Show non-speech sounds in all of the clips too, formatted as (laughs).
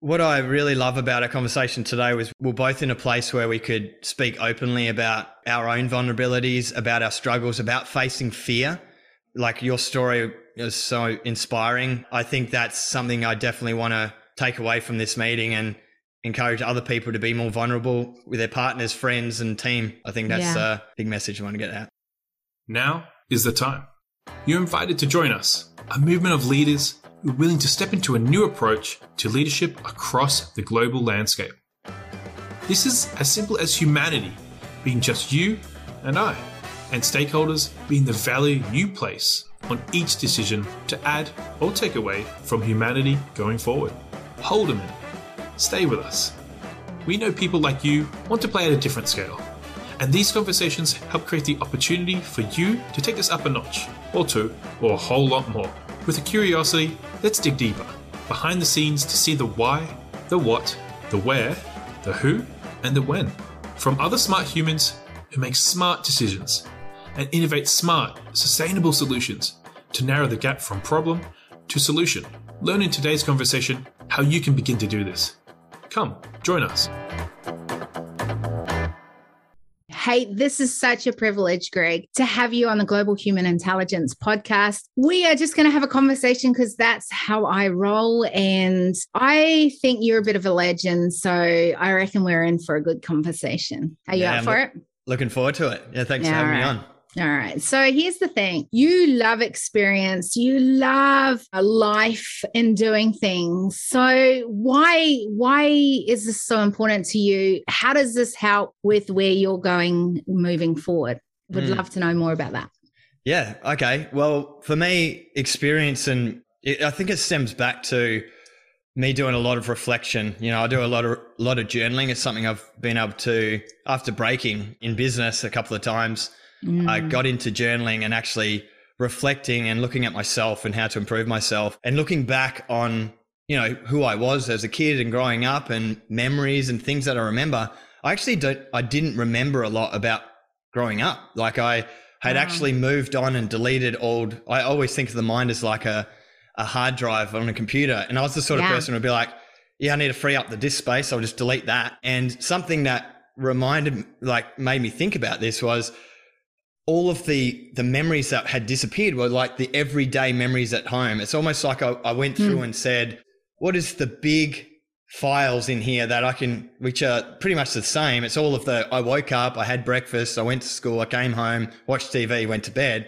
What I really love about our conversation today was we're both in a place where we could speak openly about our own vulnerabilities, about our struggles, about facing fear. Like your story is so inspiring. I think that's something I definitely want to take away from this meeting and encourage other people to be more vulnerable with their partners, friends, and team. I think that's yeah. a big message I want to get out. Now is the time. You're invited to join us, a movement of leaders who are willing to step into a new approach to leadership across the global landscape. This is as simple as humanity being just you and I, and stakeholders being the value you place on each decision to add or take away from humanity going forward. Hold a minute. Stay with us. We know people like you want to play at a different scale, and these conversations help create the opportunity for you to take this up a notch, or two, or a whole lot more. With a curiosity, let's dig deeper, behind the scenes to see the why, the what, the where, the who, and the when. From other smart humans who make smart decisions and innovate smart, sustainable solutions to narrow the gap from problem to solution. Learn in today's conversation how you can begin to do this. Come, join us. Hey, this is such a privilege, Greg, to have you on the Global Human Intelligence podcast. We are just going to have a conversation because that's how I roll. And I think you're a bit of a legend. So I reckon we're in for a good conversation. Are you yeah, up for it? Looking forward to it. Yeah, thanks yeah, for having right. me on. All right. So here's the thing you love experience, you love life and doing things. So why why is this so important to you? How does this help with where you're going moving forward? Would mm. love to know more about that. Yeah. Okay. Well, for me, experience and it, I think it stems back to me doing a lot of reflection. You know, I do a lot of a lot of journaling. It's something I've been able to after breaking in business a couple of times Mm. I got into journaling and actually reflecting and looking at myself and how to improve myself and looking back on, you know, who I was as a kid and growing up and memories and things that I remember. I actually don't, I didn't remember a lot about growing up. Like I had wow. actually moved on and deleted old, I always think of the mind as like a, a hard drive on a computer. And I was the sort of person who'd be like, yeah, I need to free up the disk space. I'll just delete that. And something that reminded, like, made me think about this was all of the the memories that had disappeared were like the everyday memories at home. It's almost like I, I went through mm. and said, "What is the big files in here that I can, which are pretty much the same? It's all of the. I woke up, I had breakfast, I went to school, I came home, watched TV, went to bed.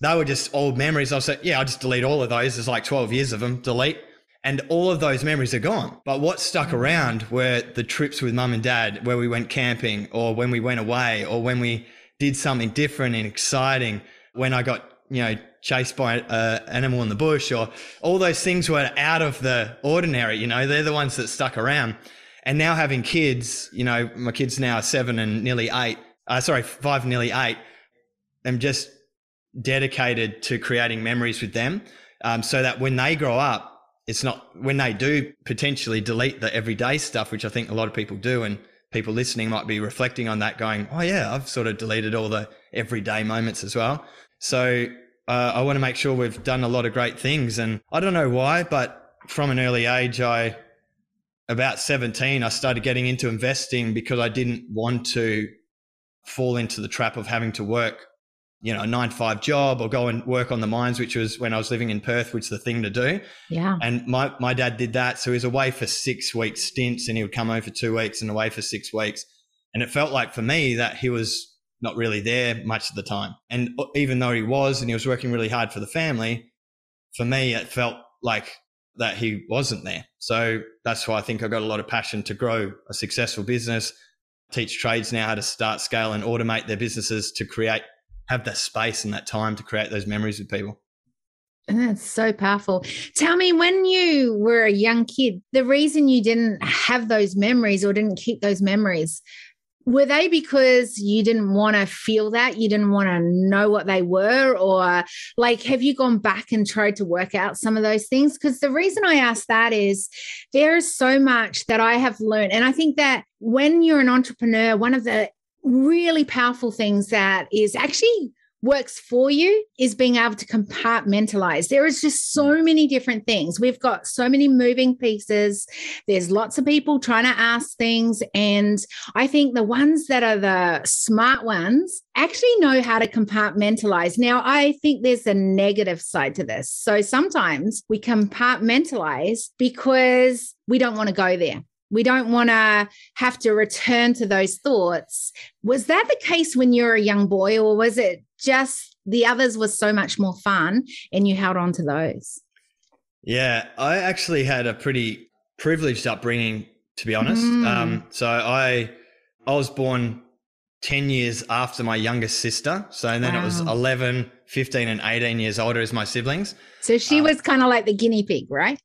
They were just old memories. I said, yeah, I just delete all of those. There's like 12 years of them. Delete." And all of those memories are gone. But what stuck hmm. around were the trips with mum and dad, where we went camping, or when we went away, or when we did something different and exciting when I got, you know, chased by an animal in the bush or all those things were out of the ordinary, you know, they're the ones that stuck around. And now having kids, you know, my kids now are seven and nearly eight, uh, sorry, five, nearly eight. I'm just dedicated to creating memories with them um, so that when they grow up, it's not when they do potentially delete the everyday stuff, which I think a lot of people do, and people listening might be reflecting on that, going, "Oh yeah, I've sort of deleted all the everyday moments as well." So uh, I want to make sure we've done a lot of great things, and I don't know why, but from an early age, I about 17, I started getting into investing because I didn't want to fall into the trap of having to work you know, a nine to five job or go and work on the mines, which was when I was living in Perth, which is the thing to do. Yeah. And my, my dad did that. So he was away for six week stints and he would come home for two weeks and away for six weeks. And it felt like for me that he was not really there much of the time. And even though he was and he was working really hard for the family, for me, it felt like that he wasn't there. So that's why I think I got a lot of passion to grow a successful business, teach trades now how to start, scale, and automate their businesses to create have that space and that time to create those memories with people. That's so powerful. Tell me, when you were a young kid, the reason you didn't have those memories or didn't keep those memories, were they because you didn't want to feel that? You didn't want to know what they were? Or like, have you gone back and tried to work out some of those things? Because the reason I ask that is there is so much that I have learned. And I think that when you're an entrepreneur, one of the really powerful things that is actually works for you is being able to compartmentalize. There is just so mm. many different things. We've got so many moving pieces. There's lots of people trying to ask things. And I think the ones that are the smart ones actually know how to compartmentalize. Now, I think there's a negative side to this. So sometimes we compartmentalize because we don't want to go there. We don't want to have to return to those thoughts. Was that the case when you were a young boy, or was it just the others was so much more fun and you held on to those? Yeah, I actually had a pretty privileged upbringing, to be honest. Mm. Um, so I I was born 10 years after my youngest sister. So then wow. it was 11, 15, and 18 years older as my siblings. So she um, was kind of like the guinea pig, right?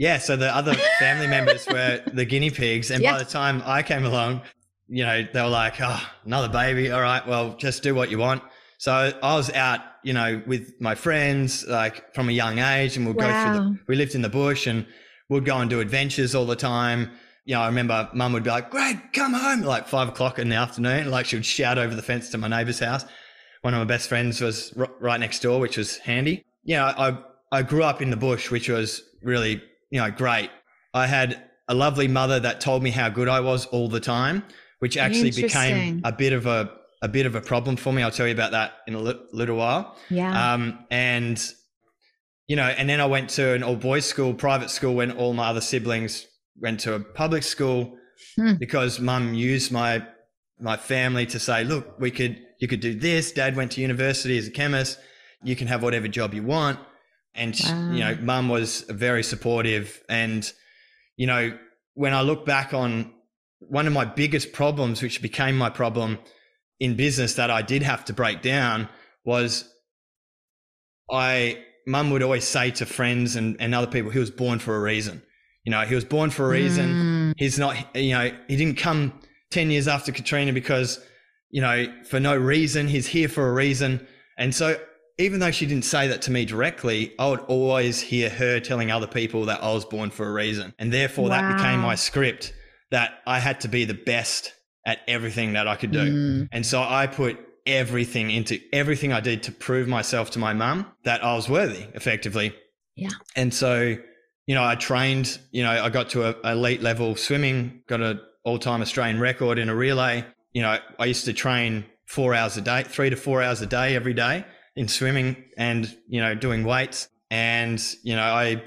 Yeah. So the other family (laughs) members were the guinea pigs. And by the time I came along, you know, they were like, oh, another baby. All right. Well, just do what you want. So I was out, you know, with my friends, like from a young age, and we'd wow. go through the, we lived in the bush and we'd go and do adventures all the time. You know, I remember mum would be like, Greg, come home, like five o'clock in the afternoon. Like she would shout over the fence to my neighbor's house. One of my best friends was r- right next door, which was handy. You know, I, I grew up in the bush, which was really, you know, great. I had a lovely mother that told me how good I was all the time, which actually became a bit of a a bit of a problem for me. I'll tell you about that in a li- little while. Yeah. Um, and you know, and then I went to an all boys school, private school, when all my other siblings went to a public school hmm. because mum used my my family to say, look, we could you could do this. Dad went to university as a chemist. You can have whatever job you want. And wow. you know, mum was very supportive. And you know, when I look back on one of my biggest problems, which became my problem in business that I did have to break down was I mum would always say to friends and, and other people he was born for a reason. You know, he was born for a reason. Mm. He's not you know, he didn't come 10 years after Katrina because, you know, for no reason. He's here for a reason. And so even though she didn't say that to me directly, I would always hear her telling other people that I was born for a reason. And therefore wow. that became my script that I had to be the best at everything that I could do. Mm. And so I put everything into everything I did to prove myself to my mum that I was worthy effectively. Yeah. And so, you know, I trained, you know, I got to a elite level swimming, got an all time Australian record in a relay. You know, I used to train four hours a day, three to four hours a day every day in swimming and, you know, doing weights. And, you know, I,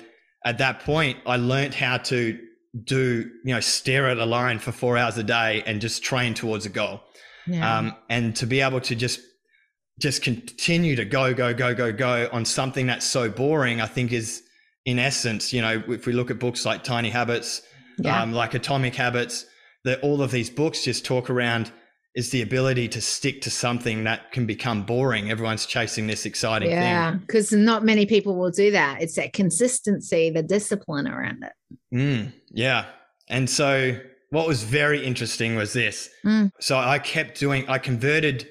at that point, I learned how to do, you know, stare at a line for four hours a day and just train towards a goal. Yeah. Um, and to be able to just just continue to go, go, go, go, go on something that's so boring, I think is in essence, you know, if we look at books like Tiny Habits, yeah. um, like Atomic Habits, that all of these books just talk around is the ability to stick to something that can become boring. Everyone's chasing this exciting yeah, thing. Yeah, because not many people will do that. It's that consistency, the discipline around it. Mm, yeah. And so what was very interesting was this. Mm. So I kept doing, I converted,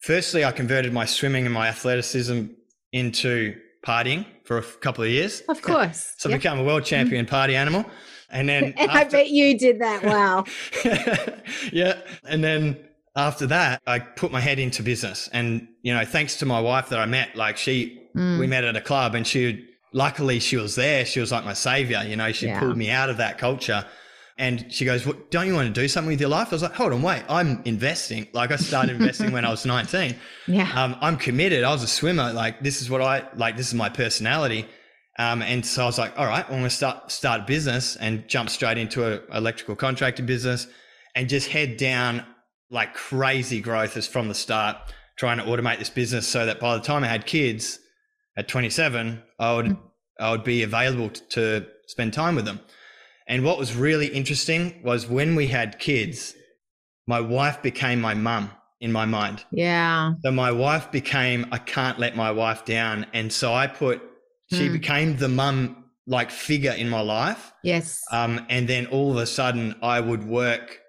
firstly, I converted my swimming and my athleticism into partying for a couple of years. Of (laughs) course. so yep. I became a world champion mm. party animal. And then (laughs) and after, I bet you did that well. (laughs) yeah. And then after that, I put my head into business. And, you know, thanks to my wife that I met, like she, mm. we met at a club and she, luckily she was there. She was like my savior. You know, she yeah. pulled me out of that culture. And she goes, well, don't you want to do something with your life? I was like, hold on, wait, I'm investing. Like I started investing when I was (laughs) 19. Yeah. Um, I'm committed. I was a swimmer. Like this is what I, like, this is my personality. Um, and so I was like, all right, I'm going to start, start a business and jump straight into an electrical contracting business and just head down like crazy growth is from the start, trying to automate this business so that by the time I had kids at 27, I would mm. I would be available to, to spend time with them. And what was really interesting was when we had kids, my wife became my mum in my mind. Yeah. So my wife became I can't let my wife down, and so I put she mm. became the mum like figure in my life. Yes. Um, and then all of a sudden I would work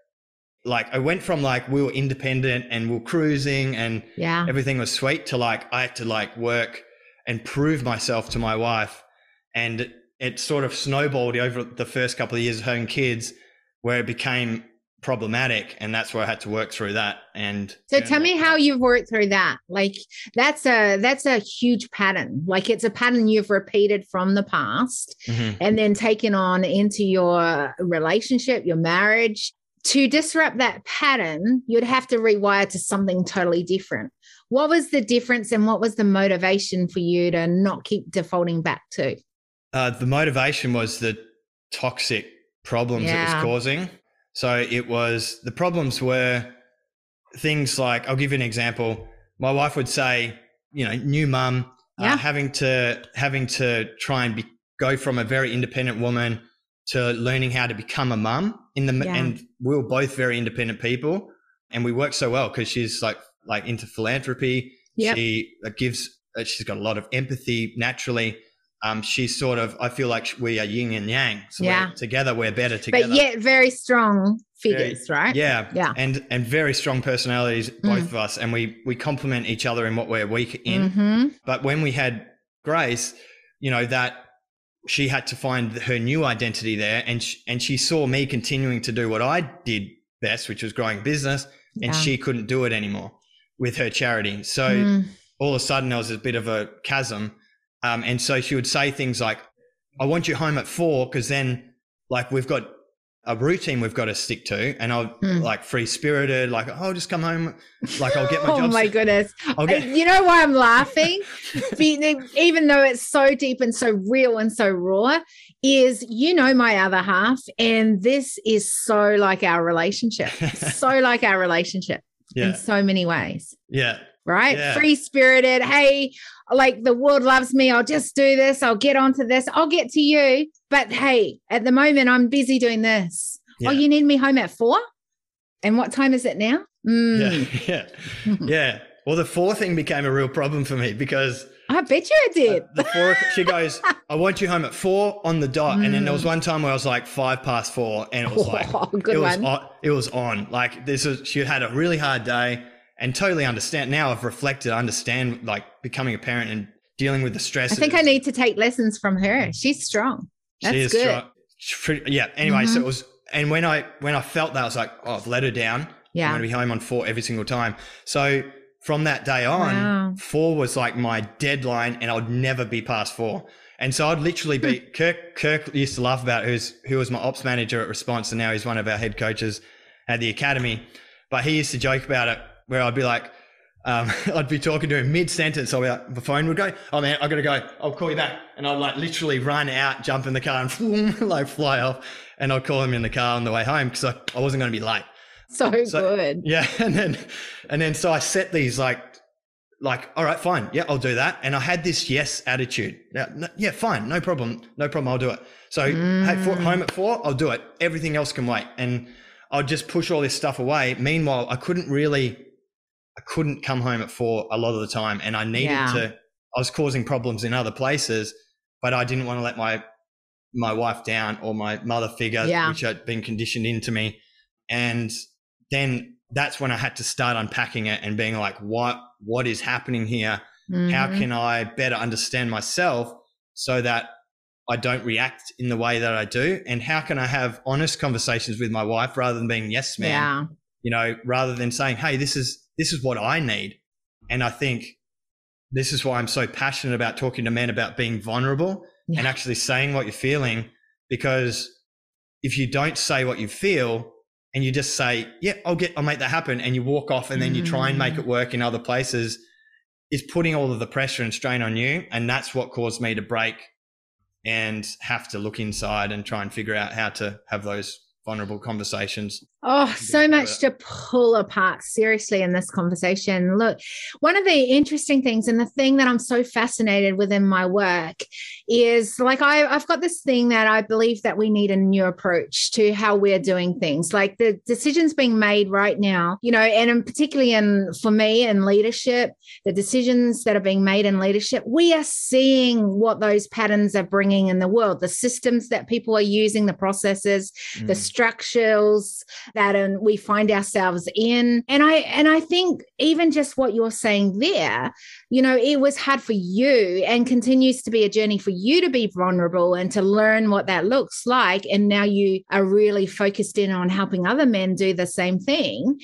like I went from like we were independent and we are cruising and yeah. everything was sweet to like I had to like work and prove myself to my wife. And it sort of snowballed over the first couple of years of having kids where it became problematic and that's where i had to work through that and so tell me how you've worked through that like that's a that's a huge pattern like it's a pattern you've repeated from the past mm-hmm. and then taken on into your relationship your marriage to disrupt that pattern you'd have to rewire to something totally different what was the difference and what was the motivation for you to not keep defaulting back to uh, the motivation was the toxic problems yeah. it was causing so it was the problems were things like I'll give you an example. My wife would say, you know, new mum, uh, yeah. uh, having to having to try and be, go from a very independent woman to learning how to become a mum in the yeah. and we were both very independent people and we work so well because she's like like into philanthropy. Yep. She gives uh, she's got a lot of empathy naturally um, she's sort of I feel like we are yin and yang. So yeah. We're, together we're better together. But yet very strong figures, very, right? Yeah. Yeah. And and very strong personalities, mm. both of us. And we we complement each other in what we're weak in. Mm-hmm. But when we had Grace, you know, that she had to find her new identity there and she, and she saw me continuing to do what I did best, which was growing business, and yeah. she couldn't do it anymore with her charity. So mm. all of a sudden there was a bit of a chasm um, and so she would say things like, I want you home at four because then, like, we've got a routine we've got to stick to. And I'll mm. like free spirited, like, oh, I'll just come home. Like, I'll get my (laughs) Oh my goodness. Get- you know why I'm laughing? (laughs) Even though it's so deep and so real and so raw, is you know my other half. And this is so like our relationship, (laughs) so like our relationship yeah. in so many ways. Yeah right? Yeah. Free spirited. Hey, like the world loves me. I'll just do this. I'll get onto this. I'll get to you. But hey, at the moment, I'm busy doing this. Oh, yeah. Oh, you need me home at four? And what time is it now? Mm. Yeah. (laughs) Yeah. yeah. Well, the four thing became a real problem for me because I bet you it did. The four, she goes, (laughs) I want you home at four on the dot. Mm. And then there was mm. one time where I was like five past four and it was (laughs) like, oh, it, was on, it was on. Like this was, she had a really hard day and totally understand now I've reflected, understand like becoming a parent and dealing with the stress. I think I need to take lessons from her. She's strong. That's she is good. strong. Yeah. Anyway, mm-hmm. so it was, and when I when I felt that, I was like, oh, I've let her down. Yeah. I'm going to be home on four every single time. So from that day on, wow. four was like my deadline, and I'd never be past four. And so I'd literally be hmm. Kirk. Kirk used to laugh about who's who was my ops manager at Response, and now he's one of our head coaches at the academy. But he used to joke about it where I'd be like, um, (laughs) I'd be talking to him mid sentence. I'll be like, the phone would go, oh man, I gotta go. I'll call you back. And I'd like literally run out, jump in the car and (laughs) like fly off. And I'd call him in the car on the way home because I, I wasn't going to be late. So, so, good. Yeah. (laughs) And then, and then so I set these like, like, all right, fine. Yeah, I'll do that. And I had this yes attitude. Yeah, no, yeah fine. No problem. No problem. I'll do it. So mm. hey, for, home at four, I'll do it. Everything else can wait. And I'll just push all this stuff away. Meanwhile, I couldn't really I couldn't come home at four a lot of the time, and I needed yeah. to. I was causing problems in other places, but I didn't want to let my my wife down or my mother figure, yeah. which had been conditioned into me. And then that's when I had to start unpacking it and being like, what what is happening here? Mm-hmm. How can I better understand myself so that I don't react in the way that I do? And how can I have honest conversations with my wife rather than being yes man? Yeah. You know, rather than saying, hey, this is this is what I need. And I think this is why I'm so passionate about talking to men about being vulnerable yeah. and actually saying what you're feeling. Because if you don't say what you feel and you just say, yeah, I'll get, I'll make that happen. And you walk off and then you try and make mm. it work in other places is putting all of the pressure and strain on you. And that's what caused me to break and have to look inside and try and figure out how to have those vulnerable conversations. Oh, so much to pull apart seriously in this conversation. Look, one of the interesting things and the thing that I'm so fascinated with in my work is like I, I've got this thing that I believe that we need a new approach to how we're doing things. Like the decisions being made right now, you know, and in particularly in for me in leadership, the decisions that are being made in leadership, we are seeing what those patterns are bringing in the world, the systems that people are using, the processes, mm. the structures that um, we find ourselves in. And I and I think even just what you're saying there, you know, it was hard for you and continues to be a journey for you to be vulnerable and to learn what that looks like. And now you are really focused in on helping other men do the same thing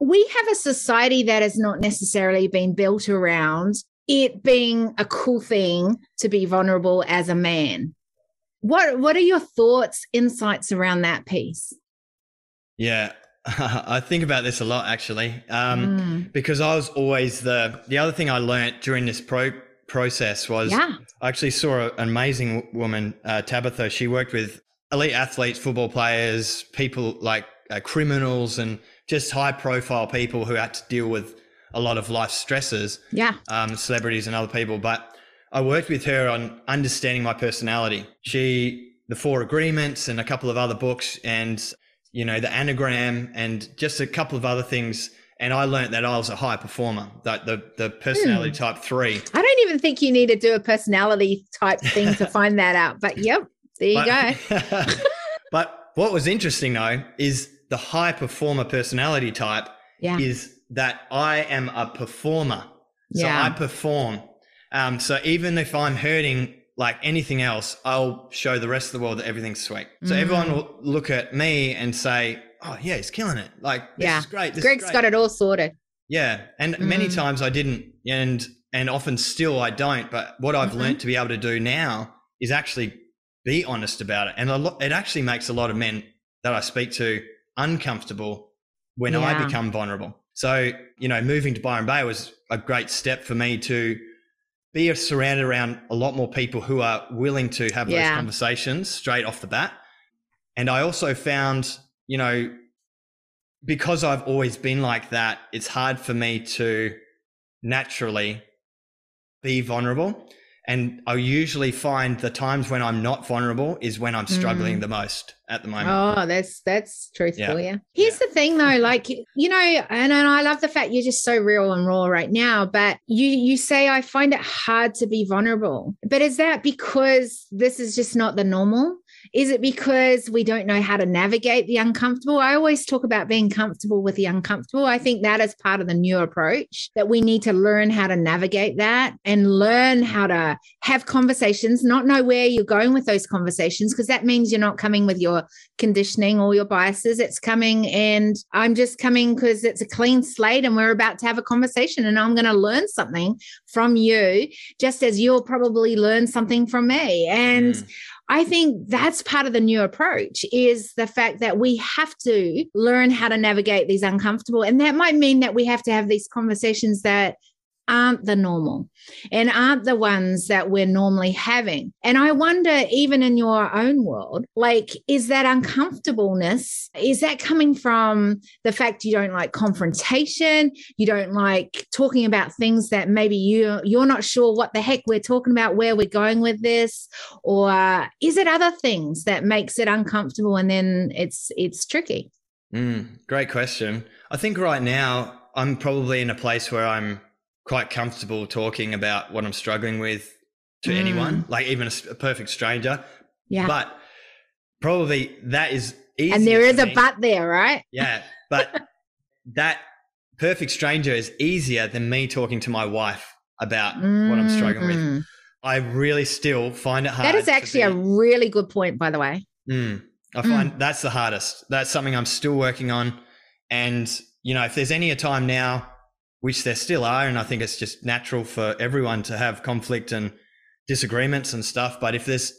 we have a society that has not necessarily been built around it being a cool thing to be vulnerable as a man. What what are your thoughts, insights around that piece? Yeah, (laughs) I think about this a lot actually, um, mm. because I was always the the other thing I learned during this pro process was yeah. I actually saw an amazing woman, uh, Tabitha. She worked with elite athletes, football players, people like uh, criminals, and just high profile people who had to deal with a lot of life stresses. Yeah. Um, celebrities and other people. But I worked with her on understanding my personality. She, the four agreements and a couple of other books and, you know, the Enneagram and just a couple of other things. And I learned that I was a high performer, that the, the personality hmm. type three. I don't even think you need to do a personality type thing to (laughs) find that out. But yep, there you but, go. (laughs) but what was interesting though is the high performer personality type yeah. is that I am a performer. So yeah. I perform. Um, so even if I'm hurting like anything else, I'll show the rest of the world that everything's sweet. So mm. everyone will look at me and say, "Oh yeah, he's killing it! Like this yeah. is great. This Greg's great. got it all sorted." Yeah, and mm. many times I didn't, and and often still I don't. But what I've mm-hmm. learned to be able to do now is actually be honest about it, and a lot, it actually makes a lot of men that I speak to uncomfortable when yeah. I become vulnerable. So, you know, moving to Byron Bay was a great step for me to be surrounded around a lot more people who are willing to have yeah. those conversations straight off the bat. And I also found, you know, because I've always been like that, it's hard for me to naturally be vulnerable. And I usually find the times when I'm not vulnerable is when I'm struggling mm. the most at the moment. Oh, that's that's truthful. Yeah. yeah. Here's yeah. the thing though, like you know, and, and I love the fact you're just so real and raw right now. But you you say I find it hard to be vulnerable. But is that because this is just not the normal? Is it because we don't know how to navigate the uncomfortable? I always talk about being comfortable with the uncomfortable. I think that is part of the new approach that we need to learn how to navigate that and learn how to have conversations, not know where you're going with those conversations, because that means you're not coming with your conditioning or your biases. It's coming and I'm just coming because it's a clean slate and we're about to have a conversation and I'm going to learn something from you, just as you'll probably learn something from me. And mm. I think that's part of the new approach is the fact that we have to learn how to navigate these uncomfortable. And that might mean that we have to have these conversations that aren't the normal and aren't the ones that we're normally having. And I wonder, even in your own world, like, is that uncomfortableness, is that coming from the fact you don't like confrontation? You don't like talking about things that maybe you, you're not sure what the heck we're talking about, where we're going with this? Or is it other things that makes it uncomfortable and then it's, it's tricky? Mm, great question. I think right now I'm probably in a place where I'm quite comfortable talking about what I'm struggling with to mm. anyone, like even a, a, perfect stranger. Yeah. But probably that is easy. And there is a but there, right? Yeah. But (laughs) that perfect stranger is easier than me talking to my wife about mm. what I'm struggling with. Mm. I really still find it hard. That is actually a really good point, by the way. Mm, I find mm. that's the hardest. That's something I'm still working on. And, you know, if there's any time now which there still are. And I think it's just natural for everyone to have conflict and disagreements and stuff. But if there's,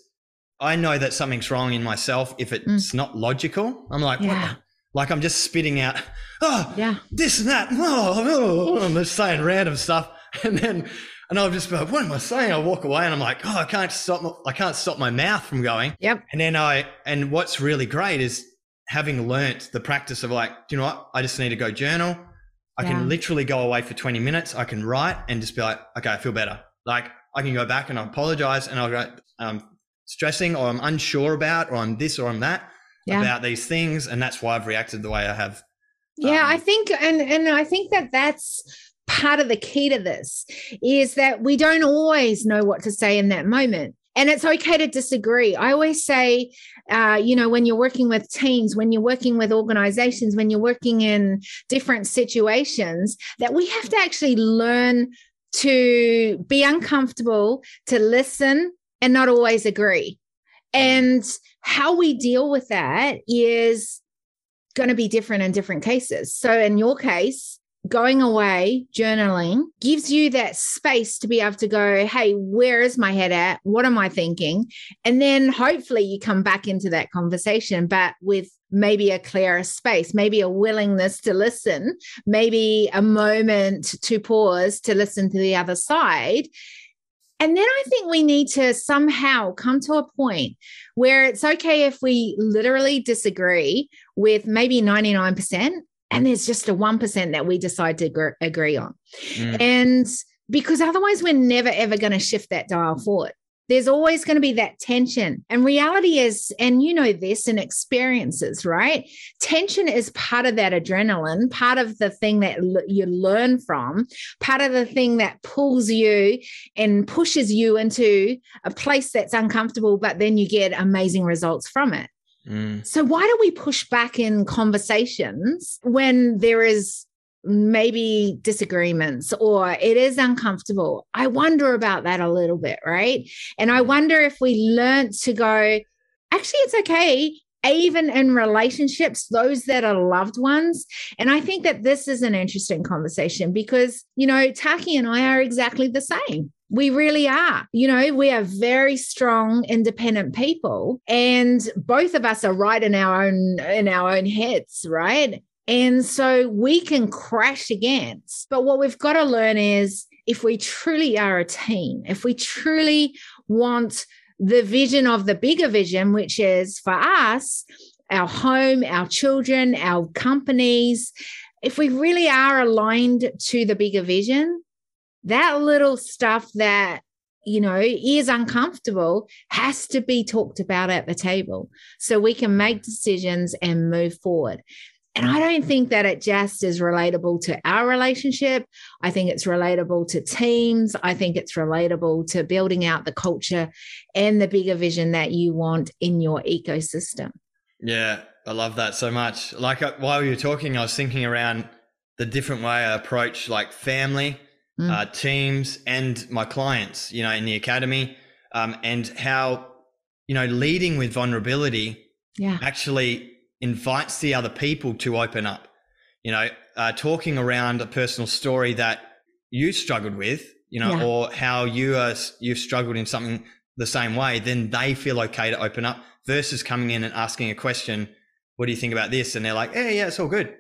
I know that something's wrong in myself if it's mm. not logical. I'm like, yeah. what? Like I'm just spitting out, oh, yeah, this and that. Oh, oh, I'm just saying random stuff, (laughs) and then, and I'll just be like, what am I saying? I walk away, and I'm like, oh, I can't stop, my, I can't stop my mouth from going. Yep. And then I, and what's really great is having learnt the practice of like, do you know what? I just need to go journal. I yeah. can literally go away for 20 minutes. I can write and just be like, okay, I feel better. Like I can go back and I apologize and I'll go, I'm stressing or I'm unsure about or I'm this or I'm that yeah. about these things. And that's why I've reacted the way I have. Yeah, um, I think, and, and I think that that's part of the key to this is that we don't always know what to say in that moment and it's okay to disagree. I always say, uh, you know, when you're working with teams, when you're working with organizations, when you're working in different situations, that we have to actually learn to be uncomfortable, to listen, and not always agree. And how we deal with that is going to be different in different cases. So, in your case, going away, journaling gives you that space to be able to go, hey, where is my head at? What am I thinking? And then hopefully you come back into that conversation, but with maybe a clearer space, maybe a willingness to listen, maybe a moment to pause to listen to the other side. And then I think we need to somehow come to a point where it's okay if we literally disagree with maybe 99%, and there's just a 1% that we decide to gr- agree on. Mm. And because otherwise, we're never, ever going to shift that dial forward. There's always going to be that tension. And reality is, and you know this in experiences, right? Tension is part of that adrenaline, part of the thing that l- you learn from, part of the thing that pulls you and pushes you into a place that's uncomfortable, but then you get amazing results from it. Mm. So, why do we push back in conversations when there is maybe disagreements or it is uncomfortable? I wonder about that a little bit, right? And I wonder if we learn to go, actually, it's okay. Even in relationships, those that are loved ones. And I think that this is an interesting conversation because, you know, Taki and I are exactly the same. We really are. You know, we are very strong, independent people, and both of us are right in our own in our own heads, right? And so we can crash against. But what we've got to learn is if we truly are a team, if we truly want the vision of the bigger vision, which is for us, our home, our children, our companies, if we really are aligned to the bigger vision, that little stuff that you know is uncomfortable has to be talked about at the table so we can make decisions and move forward and I don't think that it just is relatable to our relationship. I think it's relatable to teams. I think it's relatable to building out the culture and the bigger vision that you want in your ecosystem. Yeah, I love that so much. Like uh, while you were talking, I was thinking around the different way I approach like family mm. uh, teams and my clients, you know, in the academy, um, and how, you know, leading with vulnerability yeah. actually invites the other people to open up. You know, uh, talking around a personal story that you struggled with, you know, yeah. or how you are you've struggled in something the same way, then they feel okay to open up versus coming in and asking a question. What do you think about this? And they're like, "Yeah, yeah, it's all good."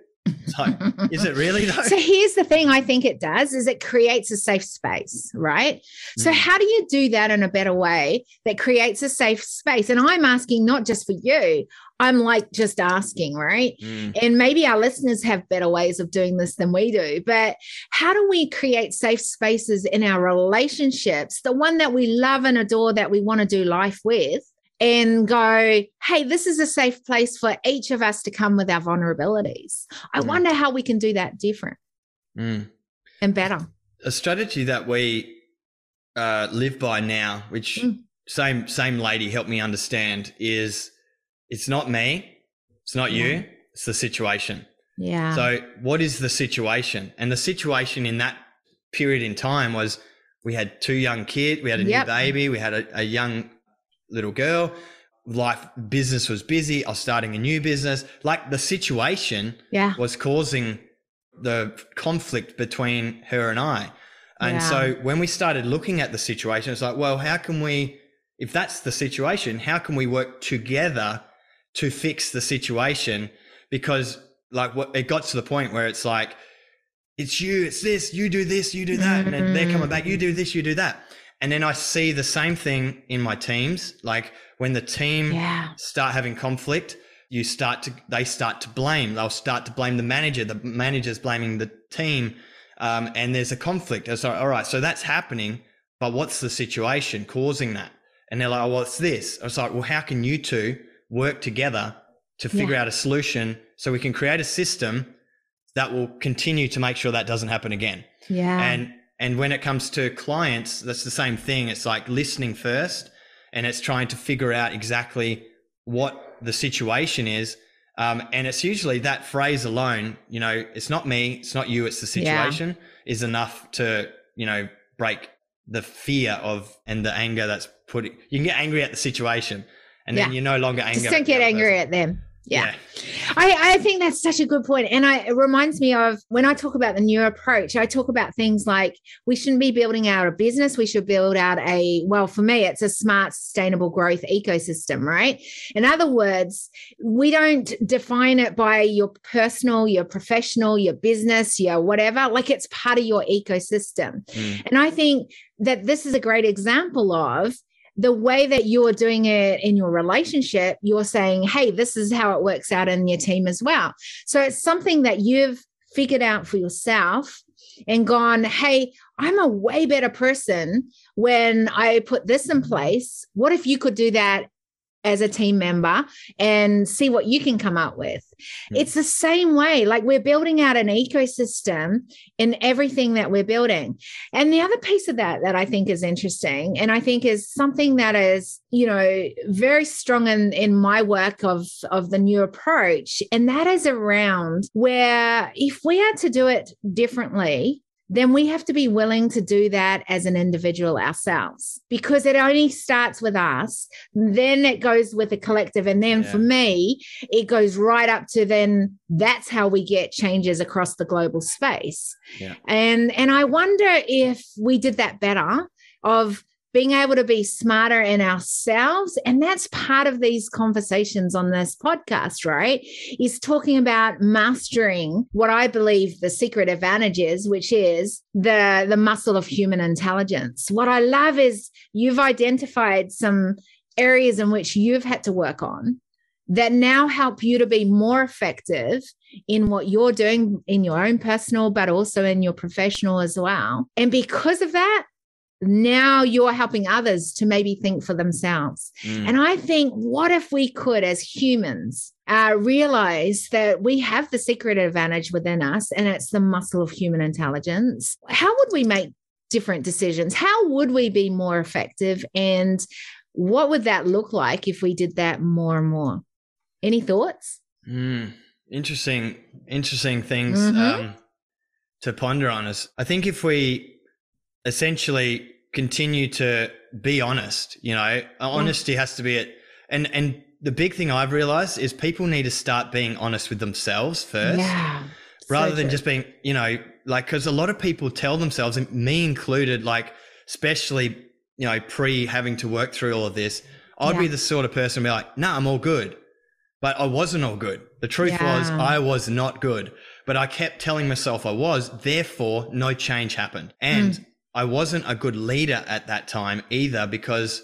So, is it really though? So here's the thing I think it does is it creates a safe space, right? Mm. So how do you do that in a better way that creates a safe space? And I'm asking not just for you. I'm like just asking, right? Mm. And maybe our listeners have better ways of doing this than we do. But how do we create safe spaces in our relationships, the one that we love and adore that we want to do life with? And go, hey, this is a safe place for each of us to come with our vulnerabilities. I mm. wonder how we can do that different mm. and better. A strategy that we uh, live by now, which mm. same same lady helped me understand, is it's not me, it's not yeah. you, it's the situation. Yeah. So, what is the situation? And the situation in that period in time was we had two young kids, we had a yep. new baby, we had a, a young little girl. Life business was busy. I was starting a new business. Like the situation yeah. was causing the conflict between her and I. And yeah. so when we started looking at the situation, it's like, well, how can we, if that's the situation, how can we work together to fix the situation? Because like what it got to the point where it's like, it's you, it's this, you do this, you do that. Mm-hmm. And then they're coming back, you do this, you do that. And then I see the same thing in my teams. Like when the team yeah. start having conflict, you start to they start to blame. They'll start to blame the manager. The manager's blaming the team, um, and there's a conflict. So all right, so that's happening. But what's the situation causing that? And they're like, oh, well, it's this. I was like, well, how can you two work together to figure yeah. out a solution so we can create a system that will continue to make sure that doesn't happen again? Yeah. And and when it comes to clients, that's the same thing. It's like listening first and it's trying to figure out exactly what the situation is. Um, and it's usually that phrase alone, you know, it's not me, it's not you, it's the situation yeah. is enough to, you know, break the fear of and the anger that's put. You can get angry at the situation and yeah. then you're no longer angry. Just don't get angry person. at them yeah. yeah. I, I think that's such a good point. And I, it reminds me of when I talk about the new approach, I talk about things like we shouldn't be building out a business. We should build out a, well, for me, it's a smart, sustainable growth ecosystem, right? In other words, we don't define it by your personal, your professional, your business, your whatever. Like it's part of your ecosystem. Mm. And I think that this is a great example of the way that you're doing it in your relationship, you're saying, hey, this is how it works out in your team as well. So it's something that you've figured out for yourself and gone, hey, I'm a way better person when I put this in place. What if you could do that as a team member and see what you can come up with. Mm. It's the same way. Like we're building out an ecosystem in everything that we're building. And the other piece of that that I think is interesting, and I think is something that is, you know, very strong in, in my work of, of the new approach, and that is around where if we had to do it differently, then we have to be willing to do that as an individual ourselves because it only starts with us. Then it goes with the collective. And then yeah. for me, it goes right up to then that's how we get changes across the global space. Yeah. And and I wonder if we did that better of being able to be smarter in ourselves. And that's part of these conversations on this podcast, right? Is talking about mastering what I believe the secret advantage is, which is the, the muscle of human intelligence. What I love is you've identified some areas in which you've had to work on that now help you to be more effective in what you're doing in your own personal, but also in your professional as well. And because of that, now you're helping others to maybe think for themselves. Mm. And I think, what if we could, as humans, uh, realize that we have the secret advantage within us, and it's the muscle of human intelligence? How would we make different decisions? How would we be more effective? And what would that look like if we did that more and more? Any thoughts? Mm. Interesting, interesting things mm-hmm. um, to ponder on. Us, I think if we essentially continue to be honest. You know, mm. honesty has to be it. And and the big thing I've realized is people need to start being honest with themselves first. Yeah. Rather so than just being, you know, like because a lot of people tell themselves, and me included, like especially you know pre having to work through all of this, I'd yeah. be the sort of person to be like, "Nah, I'm all good," but I wasn't all good. The truth yeah. was, I was not good. But I kept telling myself I was. Therefore, no change happened, and mm. I wasn't a good leader at that time either because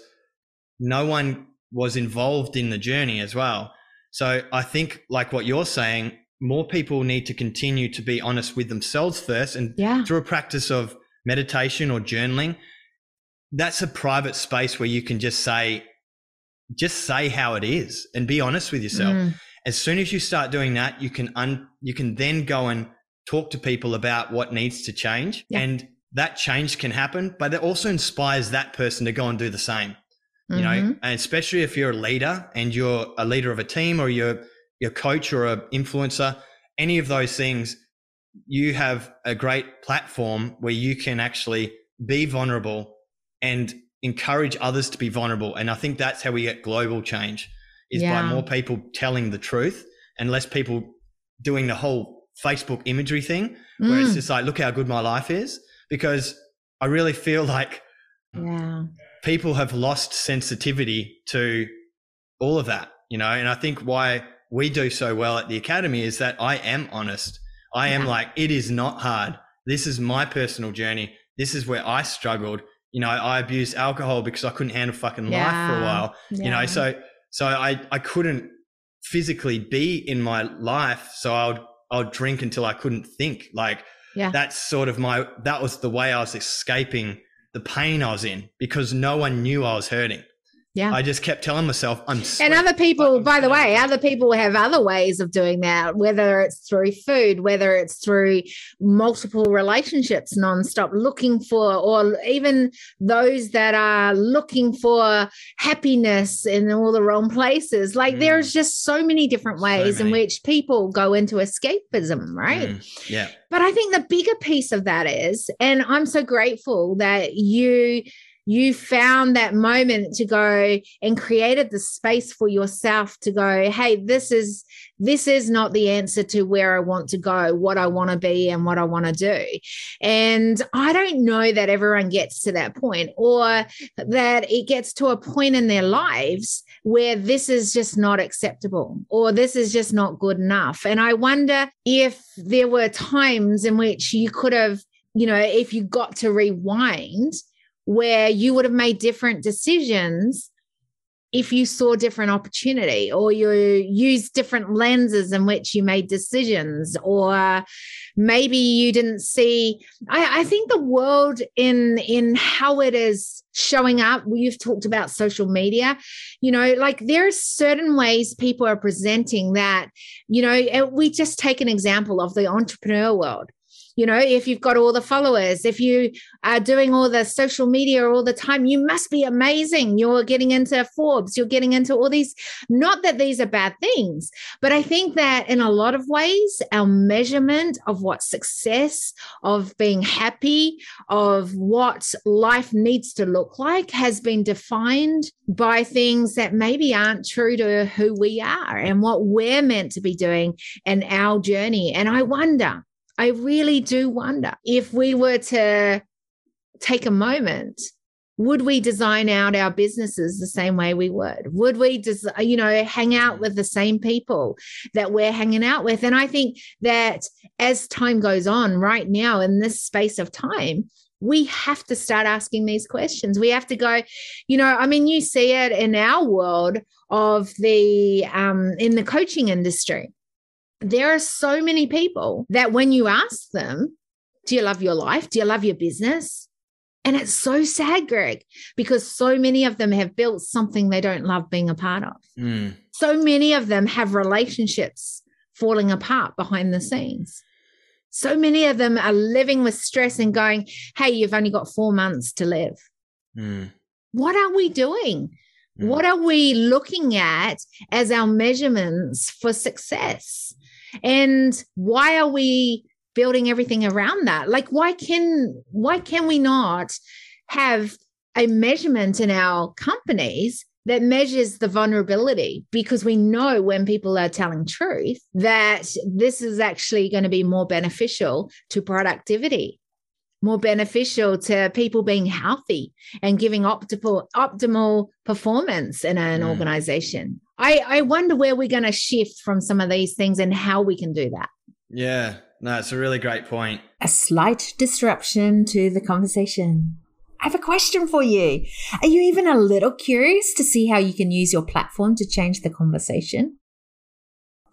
no one was involved in the journey as well. So I think, like what you're saying, more people need to continue to be honest with themselves first and yeah. through a practice of meditation or journaling. That's a private space where you can just say, just say how it is and be honest with yourself. Mm. As soon as you start doing that, you can un, you can then go and talk to people about what needs to change yeah. and that change can happen, but it also inspires that person to go and do the same. You mm-hmm. know, and especially if you're a leader and you're a leader of a team or you're your coach or an influencer, any of those things, you have a great platform where you can actually be vulnerable and encourage others to be vulnerable. And I think that's how we get global change is yeah. by more people telling the truth and less people doing the whole Facebook imagery thing where mm. it's just like, look how good my life is because I really feel like yeah. people have lost sensitivity to all of that, you know, and I think why we do so well at the academy is that I am honest. I am like, it is not hard. This is my personal journey. This is where I struggled. You know, I abused alcohol because I couldn't handle fucking yeah. life for a while. You know, so so I I couldn't physically be in my life. So I would I would drink until I couldn't think. Like yeah. That's sort of my, that was the way I was escaping the pain I was in because no one knew I was hurting. Yeah. I just kept telling myself, I'm And other people, by the way, other people have other ways of doing that, whether it's through food, whether it's through multiple relationships nonstop, looking for, or even those that are looking for happiness in all the wrong places. Like Mm. there's just so many different So ways in which people go into escapism, right? Mm, yeah. But I think the bigger piece of that is, and I'm so grateful that you you found that moment to go and created the space for yourself to go hey this is this is not the answer to where i want to go what i want to be and what i want to do and i don't know that everyone gets to that point or that it gets to a point in their lives where this is just not acceptable or this is just not good enough. And I wonder if there were times in which you could have, you know, if you got to rewind, where you would have made different decisions if you saw different opportunity or you used different lenses in which you made decisions or maybe you didn't see. I, I think the world in in how it is showing up you've talked about social media you know like there are certain ways people are presenting that you know we just take an example of the entrepreneur world you know if you've got all the followers if you are doing all the social media all the time you must be amazing. You're getting into forbes you're getting into all these not that these are bad things but i think that in a lot of ways our measurement of what success of being happy of what life needs to look like has been defined by things that maybe aren't true to who we are and what we're meant to be doing in our journey. And i wonder I really do wonder if we were to take a moment, would we design out our businesses the same way we would? Would we, des- you know, hang out with the same people that we're hanging out with? And I think that as time goes on, right now in this space of time, we have to start asking these questions. We have to go, you know, I mean, you see it in our world of the um, in the coaching industry there are so many people that when you ask them, Do you love your life? Do you love your business? And it's so sad, Greg, because so many of them have built something they don't love being a part of. Mm, So many of them have relationships falling apart behind the scenes. So many of them are living with stress and going, Hey, you've only got four months to live. mm, What are we doing? mm. What are we looking at as our measurements for success? And why are we building everything around that? Like why can why can we not have a measurement in our companies that measures the vulnerability because we know when people are telling truth that this is actually going to be more beneficial to productivity more beneficial to people being healthy and giving optimal optimal performance in an Mm. organization. I, I wonder where we're going to shift from some of these things and how we can do that. Yeah. No, it's a really great point. A slight disruption to the conversation. I have a question for you. Are you even a little curious to see how you can use your platform to change the conversation?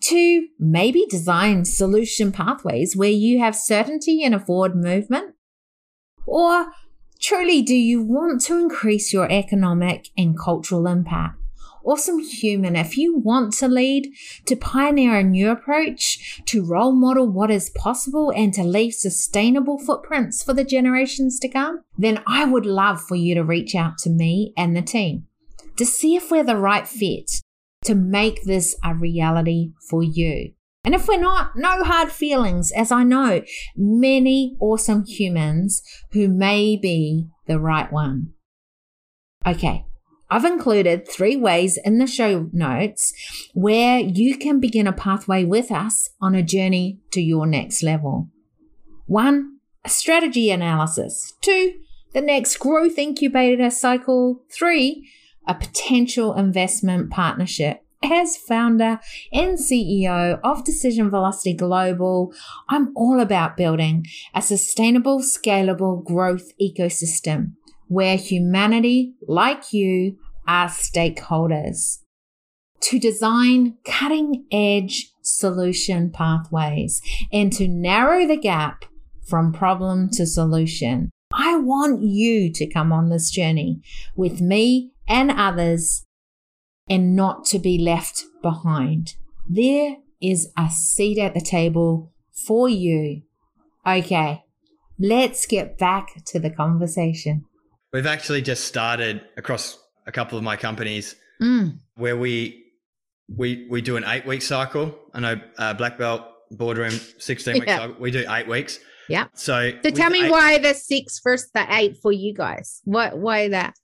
To maybe design solution pathways where you have certainty and a forward movement? Or truly, do you want to increase your economic and cultural impact? Awesome human, if you want to lead, to pioneer a new approach, to role model what is possible, and to leave sustainable footprints for the generations to come, then I would love for you to reach out to me and the team to see if we're the right fit to make this a reality for you. And if we're not, no hard feelings, as I know many awesome humans who may be the right one. Okay. I've included three ways in the show notes where you can begin a pathway with us on a journey to your next level. One, a strategy analysis. Two, the next growth incubator cycle. Three, a potential investment partnership. As founder and CEO of Decision Velocity Global, I'm all about building a sustainable, scalable growth ecosystem where humanity, like you, are stakeholders. To design cutting edge solution pathways and to narrow the gap from problem to solution. I want you to come on this journey with me and others and not to be left behind. There is a seat at the table for you. Okay, let's get back to the conversation. We've actually just started across a couple of my companies Mm. where we we we do an eight week cycle. I know uh, black belt boardroom sixteen week Yeah. cycle. We do eight weeks. Yeah. So So tell me eight- why the six versus the eight for you guys. What why that?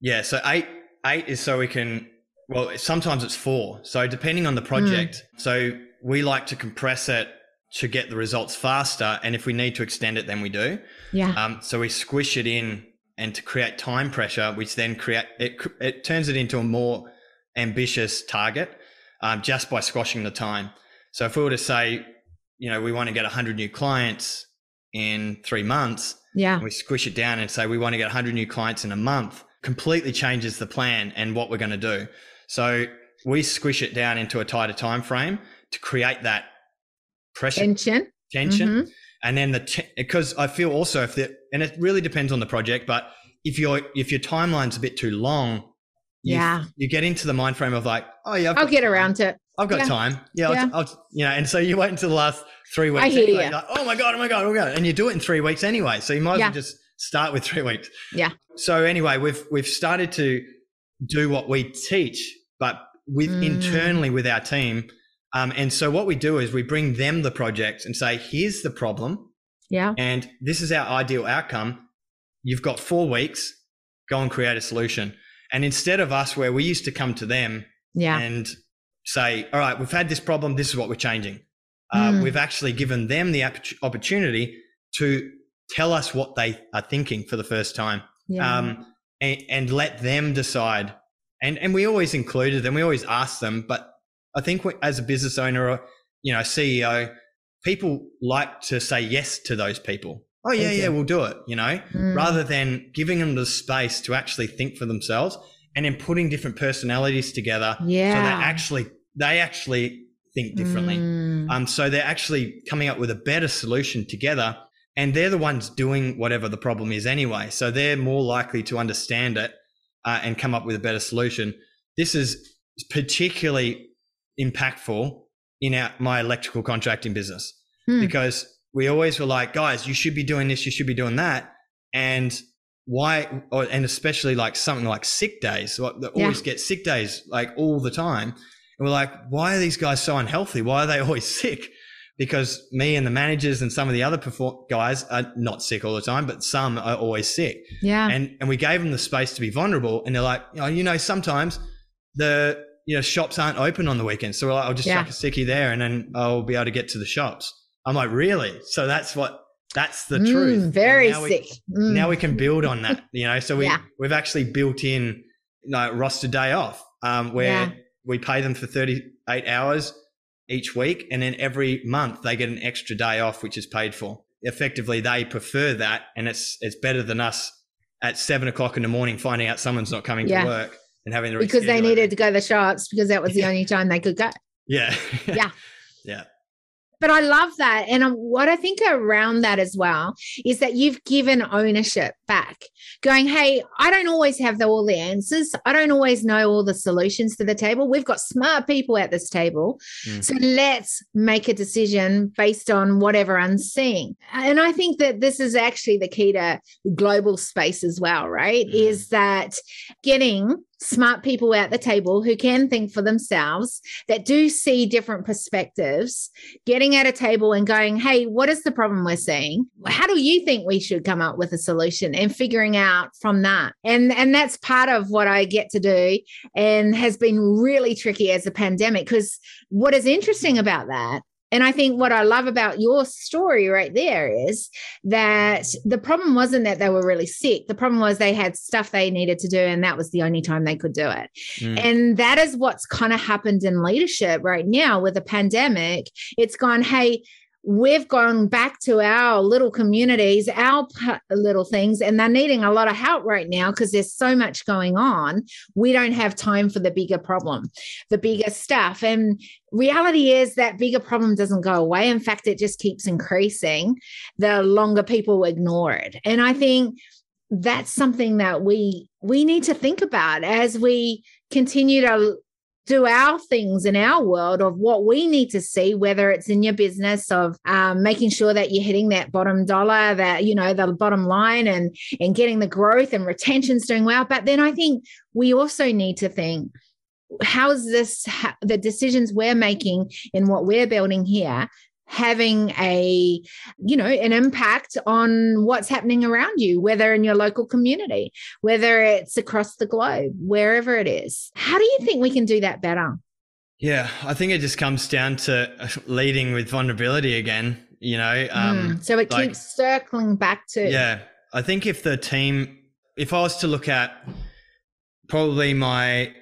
Yeah. So eight eight is so we can. Well, sometimes it's four. So depending on the project. So we like to compress it to get the results faster, and if we need to extend it, then we do. Yeah. Um, so we squish it in, and to create time pressure, which then create it. It turns it into a more ambitious target um, just by squashing the time. So if we were to say, you know, we want to get 100 new clients in three months, yeah. we squish it down and say we want to get 100 new clients in a month, completely changes the plan and what we're going to do. So we squish it down into a tighter time frame to create that pressure Tension. tension Mhm. and then the because I feel also if the and it really depends on the project, but if your if your timeline's a bit too long, you, Yeah. you get into the mind frame of like, oh yeah, I've I'll get time. around to it. I've got Yeah. time. Yeah, I'll, Yeah. I'll, you know, and so you wait until the last three weeks. I hear anyway. you. Like, oh my god, oh my god, oh my god, and you do it in three weeks anyway. So you might as well just start with (laughs) three weeks. Yeah. So anyway, we've we've started to do what we teach, but with Mm. internally with our team. Um, and so what we do is we bring them the project and say, here's the problem Yeah. and this is our ideal outcome. You've got four weeks, go and create a solution. And instead of us, where we used to come to them Yeah. and say, all right, we've had this problem, this is what we're changing. Uh, Mm. We've actually given them the opportunity to tell us what they are thinking for the first time yeah. um, and, and let them decide. And, and we always included them, we always asked them, but I think we, as a business owner or, you know, CEO, people like to say yes to those people. Oh yeah, yeah, we'll do it, you know, Mm. rather than giving them the space to actually think for themselves and then putting different personalities together. yeah. So they actually, they actually think differently. Mm. Um, so they're actually coming up with a better solution together, and they're the ones doing whatever the problem is anyway. So they're more likely to understand it uh, and come up with a better solution. This is particularly impactful in our, my electrical contracting business Hmm. because we always were like, guys, you should be doing this, you should be doing that, and why? Or, and especially like something like sick days. Like they Yeah. always get sick days like all the time. And we're like, why are these guys so unhealthy? Why are they (laughs) always sick? Because me and the managers and some of the other perform- guys are not sick all the time, but some are always sick. yeah. And and we gave them the space to be vulnerable. And they're like, oh, you know, sometimes the you know shops aren't open on the weekends, so like, I'll just Yeah. chuck a sickie there, and then I'll be able to get to the shops. I'm like, really? So that's what that's the Mm, truth. Very now we- sick. Mm. now we can build on that, you know. So we Yeah. we've actually built in like roster day off, um, where Yeah. we pay them for 38 hours each week, and then every month they get an extra day off, which is paid for. Effectively, they prefer that, and it's it's better than us at seven o'clock in the morning finding out someone's not coming Yeah. to work and having to because they needed to go to the shops because that was the only time they could go. Yeah. Yeah. (laughs) yeah. But I love that. And um, what I think around that as well is that you've given ownership back, going, Hey, I don't always have the, all the answers. I don't always know all the solutions to the table. We've got smart people at this table. Mm. So let's make a decision based on what everyone's seeing. And I think that this is actually the key to global space as well, right? Mm. Is that getting smart people at the table who can think for themselves, that do see different perspectives, getting at a table and going, hey, what is the problem we're seeing? How do you think we should come up with a solution and figuring out from that? And and that's part of what I get to do and has been really tricky as a pandemic because what is interesting about that and I think what I love about your story right there is that the problem wasn't that they were really sick. The problem was they had stuff they needed to do, and that was the only time they could do it. Mm. And that is what's kind of happened in leadership right now with the pandemic. It's gone, hey, we've gone back to our little communities, our little things, and they're needing a lot of help right now because there's so much going on. We don't have time for the bigger problem, the bigger stuff. And reality is that bigger problem doesn't go away. In fact, it just keeps increasing the longer people ignore it. And I think that's something that we we need to think about as we continue to do our things in our world of what we need to see, whether it's in your business of um, making sure that you're hitting that bottom dollar, that you know the bottom line, and and getting the growth and retention's doing well. But then I think we also need to think how's this how, the decisions we're making in what we're building here having a you know an impact on what's happening around you whether in your local community whether it's across the globe wherever it is. How do you think we can do that better? Yeah i think it just comes down to leading with vulnerability again you know um, mm, so it like, keeps circling back to yeah i think if the team if i was to look at probably my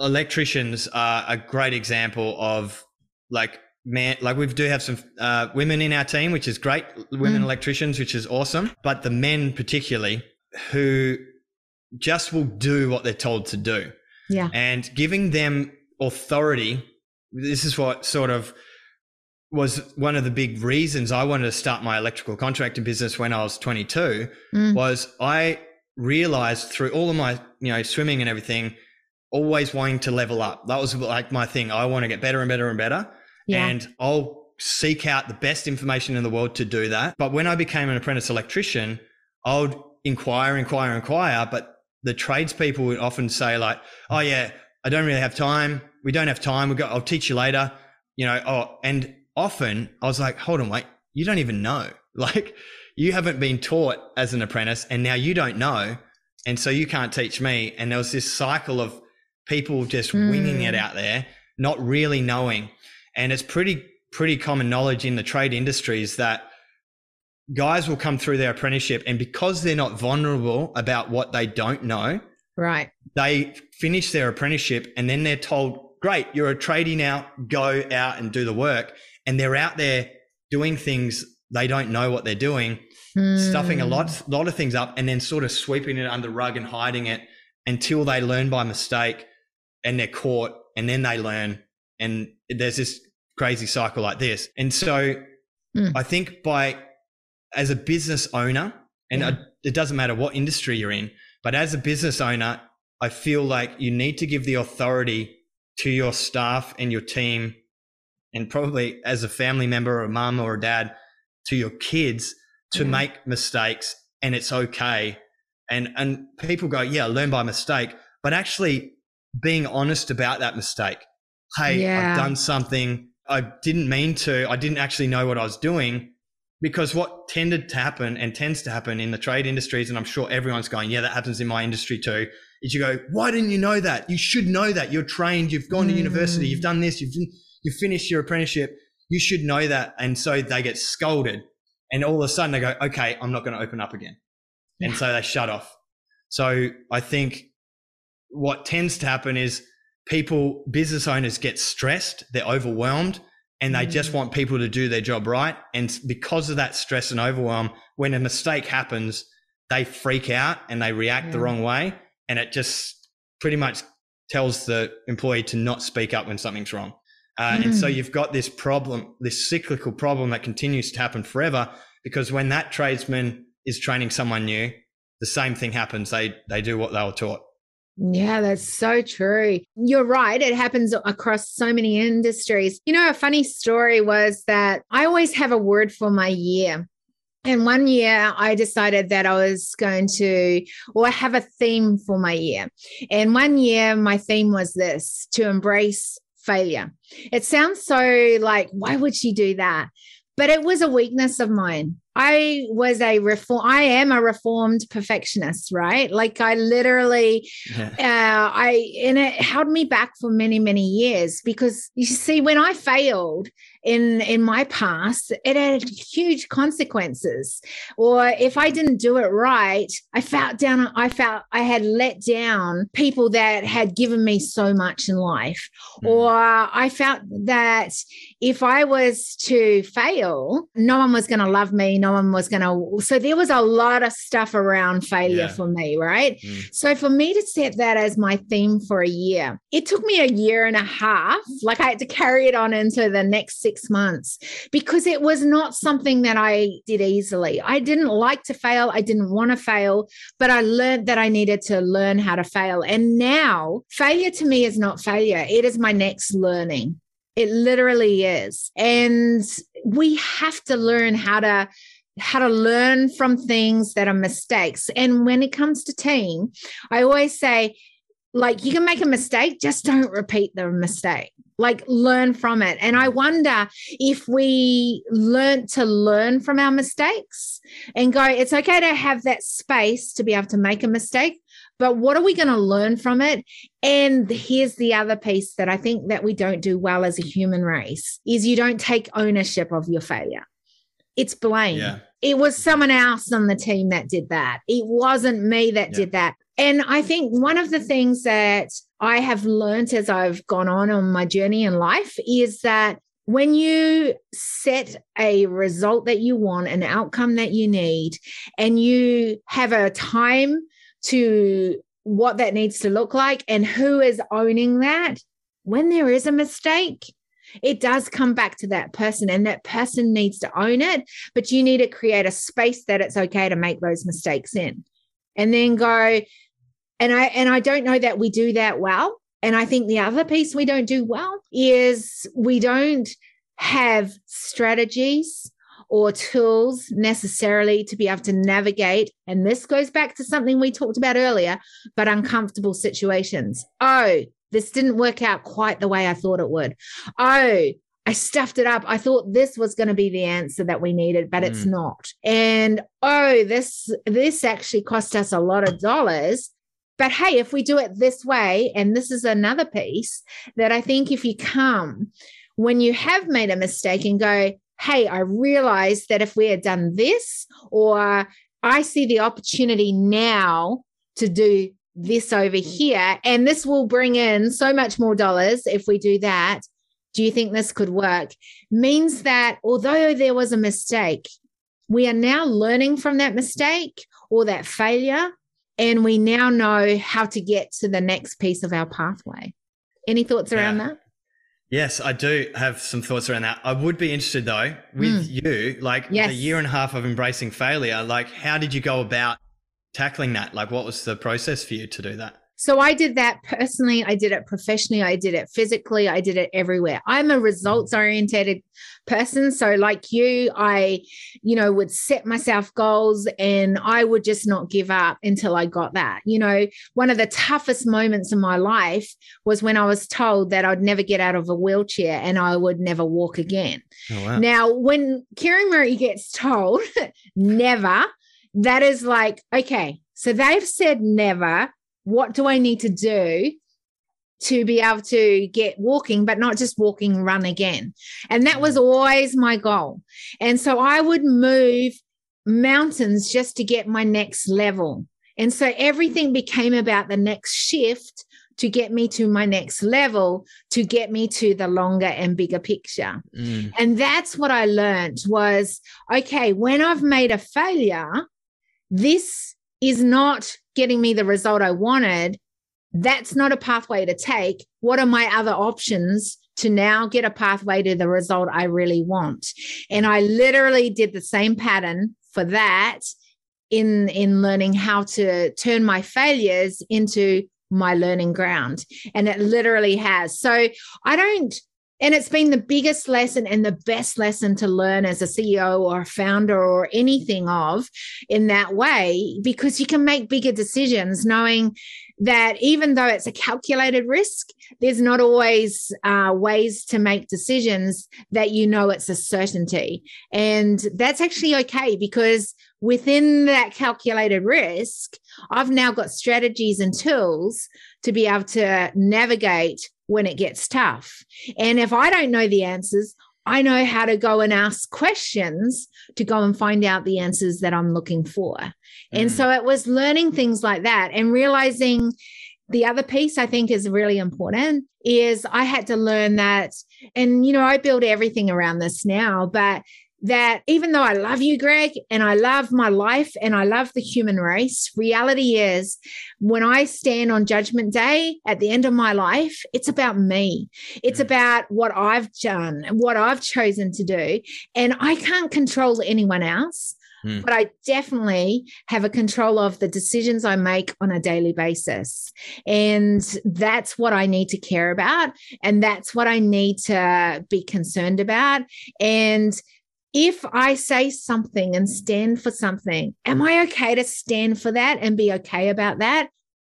electricians are a great example of like man like we do have some uh, women in our team which is great. Women mm. electricians which is awesome. But the men particularly who just will do what they're told to do. Yeah. And giving them authority this is what sort of was one of the big reasons I wanted to start my electrical contracting business when I was 22 mm. was I realized through all of my you know swimming and everything always wanting to level up. That was like my thing. I want to get better and better and better yeah. And I'll seek out the best information in the world to do that. But when I became an apprentice electrician, I would inquire, inquire, inquire. But the tradespeople would often say, like, oh, yeah, I don't really have time. We don't have time. We got, I'll teach you later. You know, oh, and often I was like, hold on, wait, you don't even know. (laughs) Like, you haven't been taught as an apprentice and now you don't know. And so you can't teach me. And there was this cycle of people just mm. winging it out there, not really knowing. And it's pretty pretty common knowledge in the trade industries that guys will come through their apprenticeship and because they're not vulnerable about what they don't know, right. They finish their apprenticeship and then they're told, "Great, you're a tradie now, go out and do the work." And they're out there doing things they don't know what they're doing, hmm. stuffing a lot lot of things up and then sort of sweeping it under the rug and hiding it until they learn by mistake and they're caught and then they learn and there's this crazy cycle like this. And so mm. I think by as a business owner, and yeah. I, it doesn't matter what industry you're in, but as a business owner, I feel like you need to give the authority to your staff and your team, and probably as a family member or a mum or a dad, to your kids to make mistakes, and it's okay. And and people go, yeah, learn by mistake, but actually being honest about that mistake hey, yeah. I've done something. I didn't mean to. I didn't actually know what I was doing. Because what tended to happen and tends to happen in the trade industries, and I'm sure everyone's going, yeah, that happens in my industry too, is you go, why didn't you know that? You should know that. You're trained. You've gone to university. You've mm. done this. You've you've finished your apprenticeship. You should know that. And so they get scolded, and all of a sudden they go, okay, I'm not going to open up again, and so they shut off. So I think what tends to happen is people, business owners get stressed, they're overwhelmed, and they mm. just want people to do their job right. And because of that stress and overwhelm, when a mistake happens, they freak out and they react the wrong way. And it just pretty much tells the employee to not speak up when something's wrong. Uh, mm. And so mm. you've got this problem, this cyclical problem that continues to happen forever because when that tradesman is training someone new, the same thing happens. They they do what they were taught. Yeah, that's so true. You're right. It happens across so many industries. You know, a funny story was that I always have a word for my year. And one year I decided that I was going to, or have a theme for my year. And one year my theme was this to embrace failure. It sounds so like, why would she do that? But it was a weakness of mine. I was a reform. I am a reformed perfectionist, right? Like I literally, yeah. uh, I and it held me back for many, many years because you see, when I failed, in in my past it had huge consequences or if i didn't do it right i felt down i felt i had let down people that had given me so much in life mm. or i felt that if i was to fail no one was going to love me no one was going to so there was a lot of stuff around failure yeah. for me right mm. so for me to set that as my theme for a year it took me a year and a half like i had to carry it on into the next six six months because it was not something that I did easily. I didn't like to fail. I didn't want to fail, but I learned that I needed to learn how to fail. And now failure to me is not failure, it is my next learning. It literally is. And we have to learn how to how to learn from things that are mistakes. And when it comes to team, I always say like you can make a mistake, just don't repeat the mistake. Like learn from it. And I wonder if we learn to learn from our mistakes and go, it's okay to have that space to be able to make a mistake, but what are we going to learn from it? And here's the other piece that I think that we don't do well as a human race is you don't take ownership of your failure. It's blame. Yeah. It was someone else on the team that did that. It wasn't me that yeah. did that. And I think one of the things that I have learned as I've gone on on my journey in life is that when you set a result that you want, an outcome that you need, and you have a time to what that needs to look like and who is owning that, when there is a mistake, it does come back to that person and that person needs to own it but you need to create a space that it's okay to make those mistakes in and then go and i and i don't know that we do that well and i think the other piece we don't do well is we don't have strategies or tools necessarily to be able to navigate. And this goes back to something we talked about earlier, but uncomfortable situations. Oh, this didn't work out quite the way I thought it would. Oh, I stuffed it up. I thought this was going to be the answer that we needed, but mm. it's not. And oh, this this actually cost us a lot of dollars. But hey, if we do it this way, and this is another piece that I think if you come when you have made a mistake and go, hey, I realize that if we had done this, or I see the opportunity now to do this over here, and this will bring in so much more dollars if we do that. Do you think this could work? Means that although there was a mistake, we are now learning from that mistake or that failure, and we now know how to get to the next piece of our pathway. Any thoughts around yeah. that? Yes, I do have some thoughts around that. I would be interested though with mm. you, like yes. the year and a half of embracing failure, like how did you go about tackling that? Like what was the process for you to do that? So I did that personally. I did it professionally. I did it physically. I did it everywhere. I'm a results oriented person. So, like you, I, you know, would set myself goals and I would just not give up until I got that. You know, one of the toughest moments in my life was when I was told that I'd never get out of a wheelchair and I would never walk again. Oh, wow. Now, when Kieran Murray gets told (laughs) never, that is like, okay, so they've said never what do I need to do to be able to get walking, but not just walking, run again. And that was always my goal. And so I would move mountains just to get my next level. And so everything became about the next shift to get me to my next level to get me to the longer and bigger picture mm. and that's what i learned was okay when i've made a failure this is not getting me the result I wanted, that's not a pathway to take. What are my other options to now get a pathway to the result I really want? And I literally did the same pattern for that in in learning how to turn my failures into my learning ground and it literally has so i don't and it's been the biggest lesson and the best lesson to learn as a CEO or a founder or anything of in that way, because you can make bigger decisions knowing that even though it's a calculated risk, there's not always uh, ways to make decisions that you know it's a certainty. And that's actually okay because within that calculated risk, I've now got strategies and tools to be able to navigate when it gets tough. And if I don't know the answers, I know how to go and ask questions to go and find out the answers that I'm looking for. Mm. And so it was learning things like that and realizing the other piece I think is really important is I had to learn that, and you know, I build everything around this now, but that even though I love you, Greg, and I love my life and I love the human race, reality is when I stand on judgment day at the end of my life, it's about me. It's mm. about what I've done, and what I've chosen to do. And I can't control anyone else. Mm. But I definitely have a control of the decisions I make on a daily basis. And that's what I need to care about. And that's what I need to be concerned about. And if I say something and stand for something, am I okay to stand for that and be okay about that?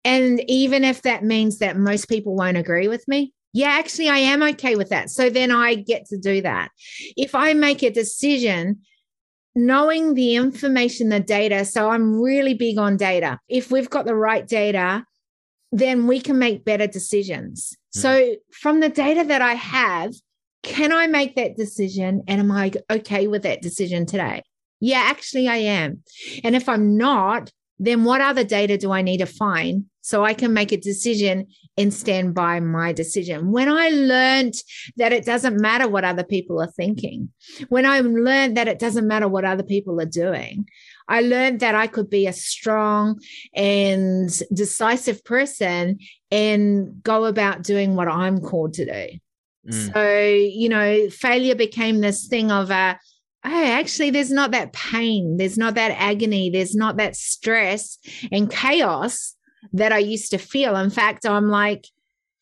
And even if that means that most people won't agree with me, yeah, actually, I am okay with that. So then I get to do that. If I make a decision, knowing the information, the data, so I'm really big on data. If we've got the right data, then we can make better decisions. Mm-hmm. So from the data that I have, can I make that decision? And am I okay with that decision today? Yeah, actually, I am. And if I'm not, then what other data do I need to find so I can make a decision and stand by my decision? When I learned that it doesn't matter what other people are thinking, when I learned that it doesn't matter what other people are doing, I learned that I could be a strong and decisive person and go about doing what I'm called to do. Mm. So, you know, failure became this thing of a, oh, actually, there's not that pain, there's not that agony, there's not that stress and chaos that I used to feel. In fact, I'm like,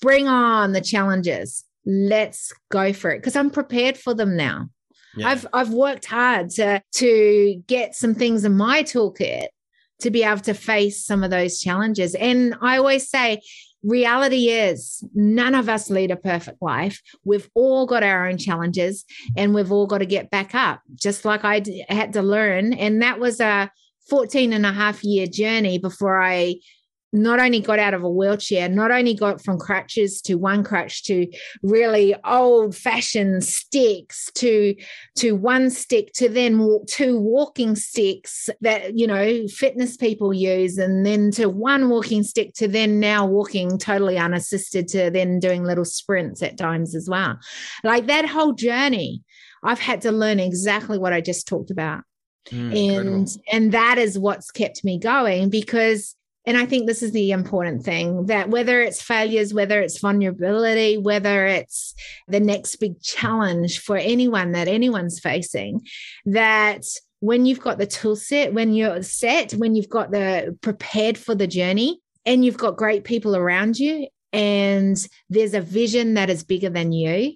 bring on the challenges. Let's go for it because I'm prepared for them now. Yeah. I've I've worked hard to to get some things in my toolkit to be able to face some of those challenges. And I always say, reality is none of us lead a perfect life. We've all got our own challenges and we've all got to get back up, just like I had to learn. And that was a 14 and a half year journey before I not only got out of a wheelchair, not only got from crutches to one crutch to really old fashioned sticks to to one stick to then two walking sticks that you know fitness people use and then to one walking stick to then now walking totally unassisted to then doing little sprints at times as well. Like that whole journey, I've had to learn exactly what I just talked about. Mm, and incredible. and that is what's kept me going because and I think this is the important thing that whether it's failures, whether it's vulnerability, whether it's the next big challenge for anyone that anyone's facing, that when you've got the tool set, when you're set, when you've got the prepared for the journey, and you've got great people around you, and there's a vision that is bigger than you,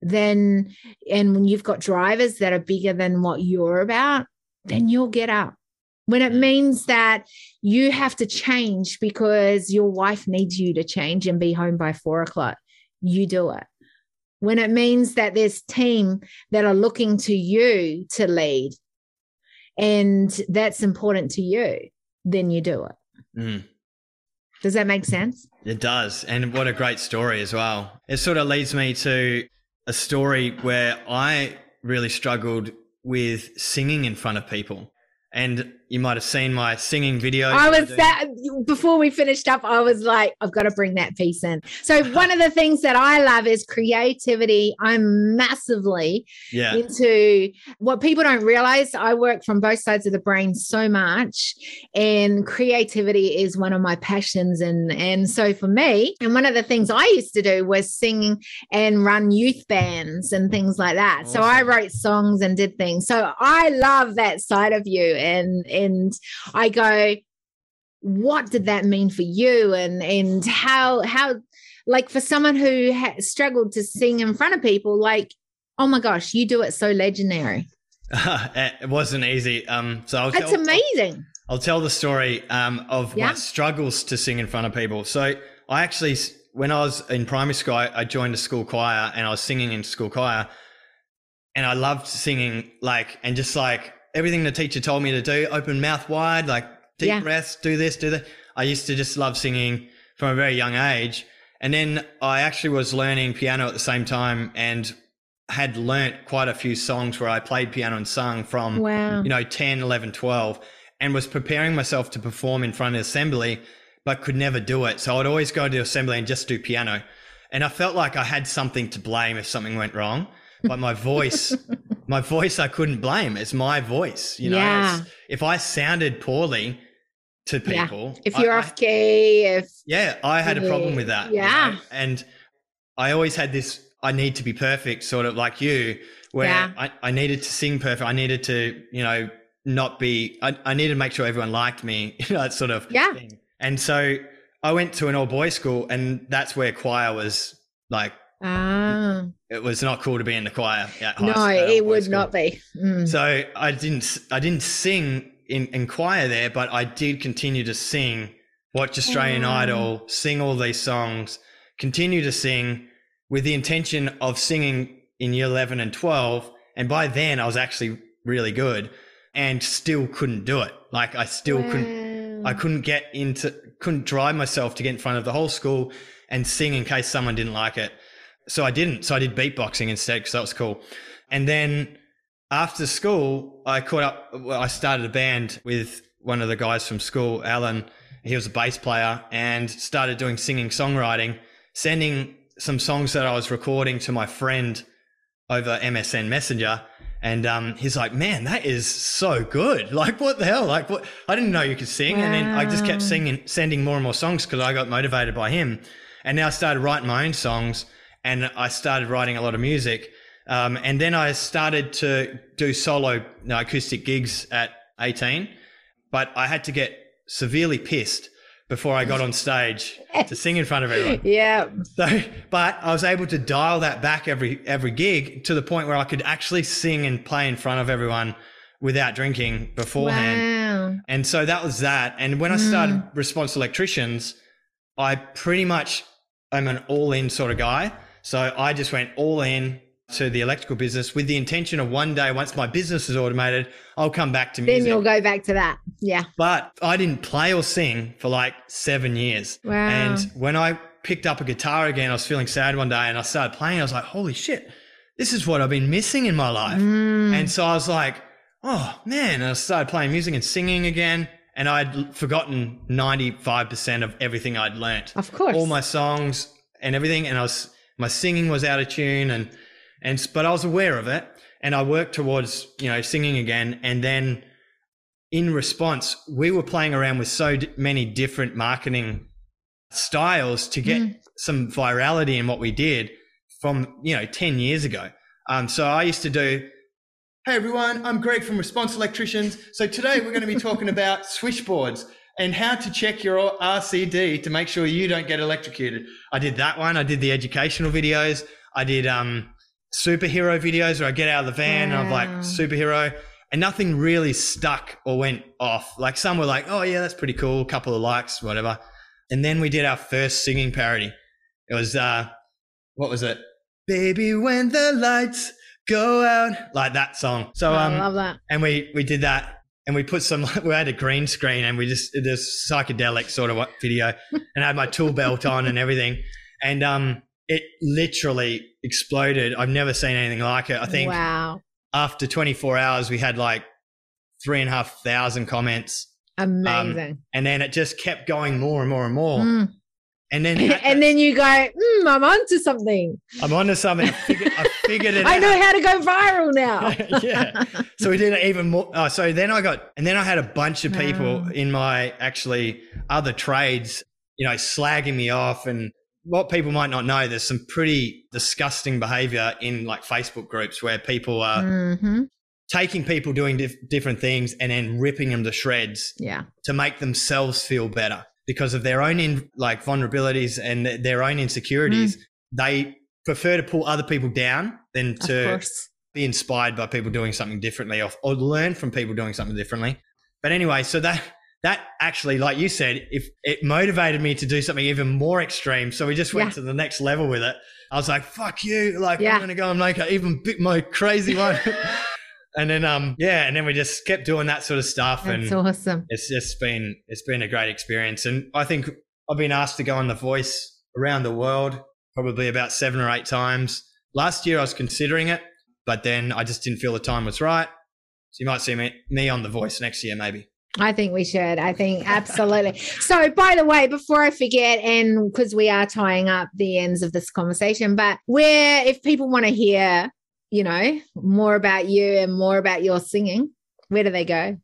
then, and when you've got drivers that are bigger than what you're about, then you'll get up when it means that you have to change because your wife needs you to change and be home by four o'clock, you do it. When it means that there's team that are looking to you to lead and that's important to you, then you do it. Mm. Does that make sense? It does. And what a great story as well. It sort of leads me to a story where I really struggled with singing in front of people. And you might have seen my singing video. I was that before we finished up, I was like, I've got to bring that piece in. So (laughs) one of the things that I love is creativity. I'm massively yeah. into what people don't realize. I work from both sides of the brain so much, and creativity is one of my passions. And and so for me, and one of the things I used to do was sing and run youth bands and things like that. Awesome. So I wrote songs and did things. So I love that side of you and and I go, what did that mean for you? And and how how like for someone who has struggled to sing in front of people, like, oh my gosh, you do it so legendary. (laughs) it wasn't easy. Um, so I'll that's tell, amazing. I'll, I'll, tell the story um, of yeah. my struggles to sing in front of people. So I actually, when I was in primary school, I, I joined a school choir and I was singing in school choir, and I loved singing like and just like everything the teacher told me to do, open mouth wide, like deep yeah. breaths, do this, do that. I used to just love singing from a very young age. And then I actually was learning piano at the same time and had learnt quite a few songs where I played piano and sung from, wow. you know, 10, 11, 12, and was preparing myself to perform in front of assembly, but could never do it. So I'd always go to assembly and just do piano. And I felt like I had something to blame if something went wrong, but my (laughs) voice my voice I couldn't blame. It's my voice. You know, Yeah. If I sounded poorly to Yeah. people, If you're I- off key, if yeah, I had a problem with that. you Yeah. know, And I always had this I need to be perfect, sort of like you, where Yeah. I, I needed to sing perfect. I needed to, you know, not be, I, I needed to make sure everyone liked me, (laughs) you know, that sort of Yeah. thing. And so I went to an all boys school, and that's where choir was like, ah, it was not cool to be in the choir. At high no, it would school. not be. Mm. So I didn't I didn't sing in, in choir there, but I did continue to sing, watch Australian Wow. Idol, sing all these songs, continue to sing with the intention of singing in year 11 and 12. And by then I was actually really good and still couldn't do it. Like I still couldn't I couldn't get into couldn't drive myself to get in front of the whole school and sing in case someone didn't like it. So I didn't. So I did beatboxing instead because that was cool. And then after school, I caught up. Well, I started a band with one of the guys from school, Alan. He was a bass player and started doing singing songwriting, sending some songs that I was recording to my friend over MSN Messenger. And um, he's like, man, that is so good. (laughs) Like, what the hell? Like, what? I didn't know you could sing. And then I just kept singing, sending more and more songs because I got motivated by him. And now I started writing my own songs and I started writing a lot of music. Um, and then I started to do solo you know, acoustic gigs at 18, but I had to get severely pissed before I got on stage to sing in front of everyone. (laughs) yeah. So, but I was able to dial that back every every gig to the point where I could actually sing and play in front of everyone without drinking beforehand. Wow. And so that was that. And when I started Response Electricians, I pretty much am an all in sort of guy. So I just went all in to the electrical business with the intention of one day, once my business is automated, I'll come back to music. Then you'll go back to that. Yeah. But I didn't play or sing for like seven years. Wow. And when I picked up a guitar again, I was feeling sad one day and I started playing. I was like, holy shit, this is what I've been missing in my life. Mm. And so I was like, oh man. And I started playing music and singing again. And I'd forgotten 95% of everything I'd learnt. Of course. All my songs and everything. And I was, my singing was out of tune and, and, but I was aware of it. And I worked towards, you know, singing again. And then in response, we were playing around with so d- many different marketing styles to get Mm. some virality in what we did from you know 10 years ago um, so i used to do hey everyone i'm greg from response electricians so today we're going to be talking about switchboards and how to check your rcd to make sure you don't get electrocuted. I did that one. I did the educational videos. I did um, superhero videos where i get out of the van and i'm like superhero. And nothing really stuck or went off. Like some were like oh yeah that's pretty cool. A couple of likes whatever. And then we did our first singing parody. It was uh what was it? Baby when the lights go out like that song. So I um love that. and we we did that and we put some (laughs) we had a green screen and we just did this psychedelic sort of video (laughs) and I had my tool belt on and everything and um it literally exploded. I've never seen anything like it. I think Wow. after 24 hours we had like three and a half thousand comments Amazing. and then it just kept going more and more and more. Mm. And then (laughs) and then you go, mm, I'm onto something. I'm onto something. I figured, I figured it (laughs) I out. know how to go viral now. (laughs) yeah. So we did it even more. Oh, so then I got, and then I had a bunch of people Wow. in my actually other trades, you know, slagging me off. And what people might not know, there's some pretty disgusting behavior in like Facebook groups where people are hmm taking people doing dif- different things and then ripping them to shreds Yeah. to make themselves feel better because of their own in, like vulnerabilities and their own insecurities. Mm. They prefer to pull other people down than to be inspired by people doing something differently or, or learn from people doing something differently. But anyway, so that that actually, like you said, if it motivated me to do something even more extreme, so we just went Yeah. to the next level with it. I was like, "Fuck you!" Like Yeah. I'm gonna go and make an even bit more crazy one. (laughs) and then, um, yeah, and then we just kept doing that sort of stuff, That's and awesome. it's just been it's been a great experience. And I think I've been asked to go on The Voice around the world probably about seven or eight times. Last year I was considering it, but then I just didn't feel the time was right. So you might see me, me on The Voice next year, maybe. I think we should. I think absolutely. so, by the way, before I forget, and because we are tying up the ends of this conversation, but where, if people want to hear you know, more about you and more about your singing, where do they go?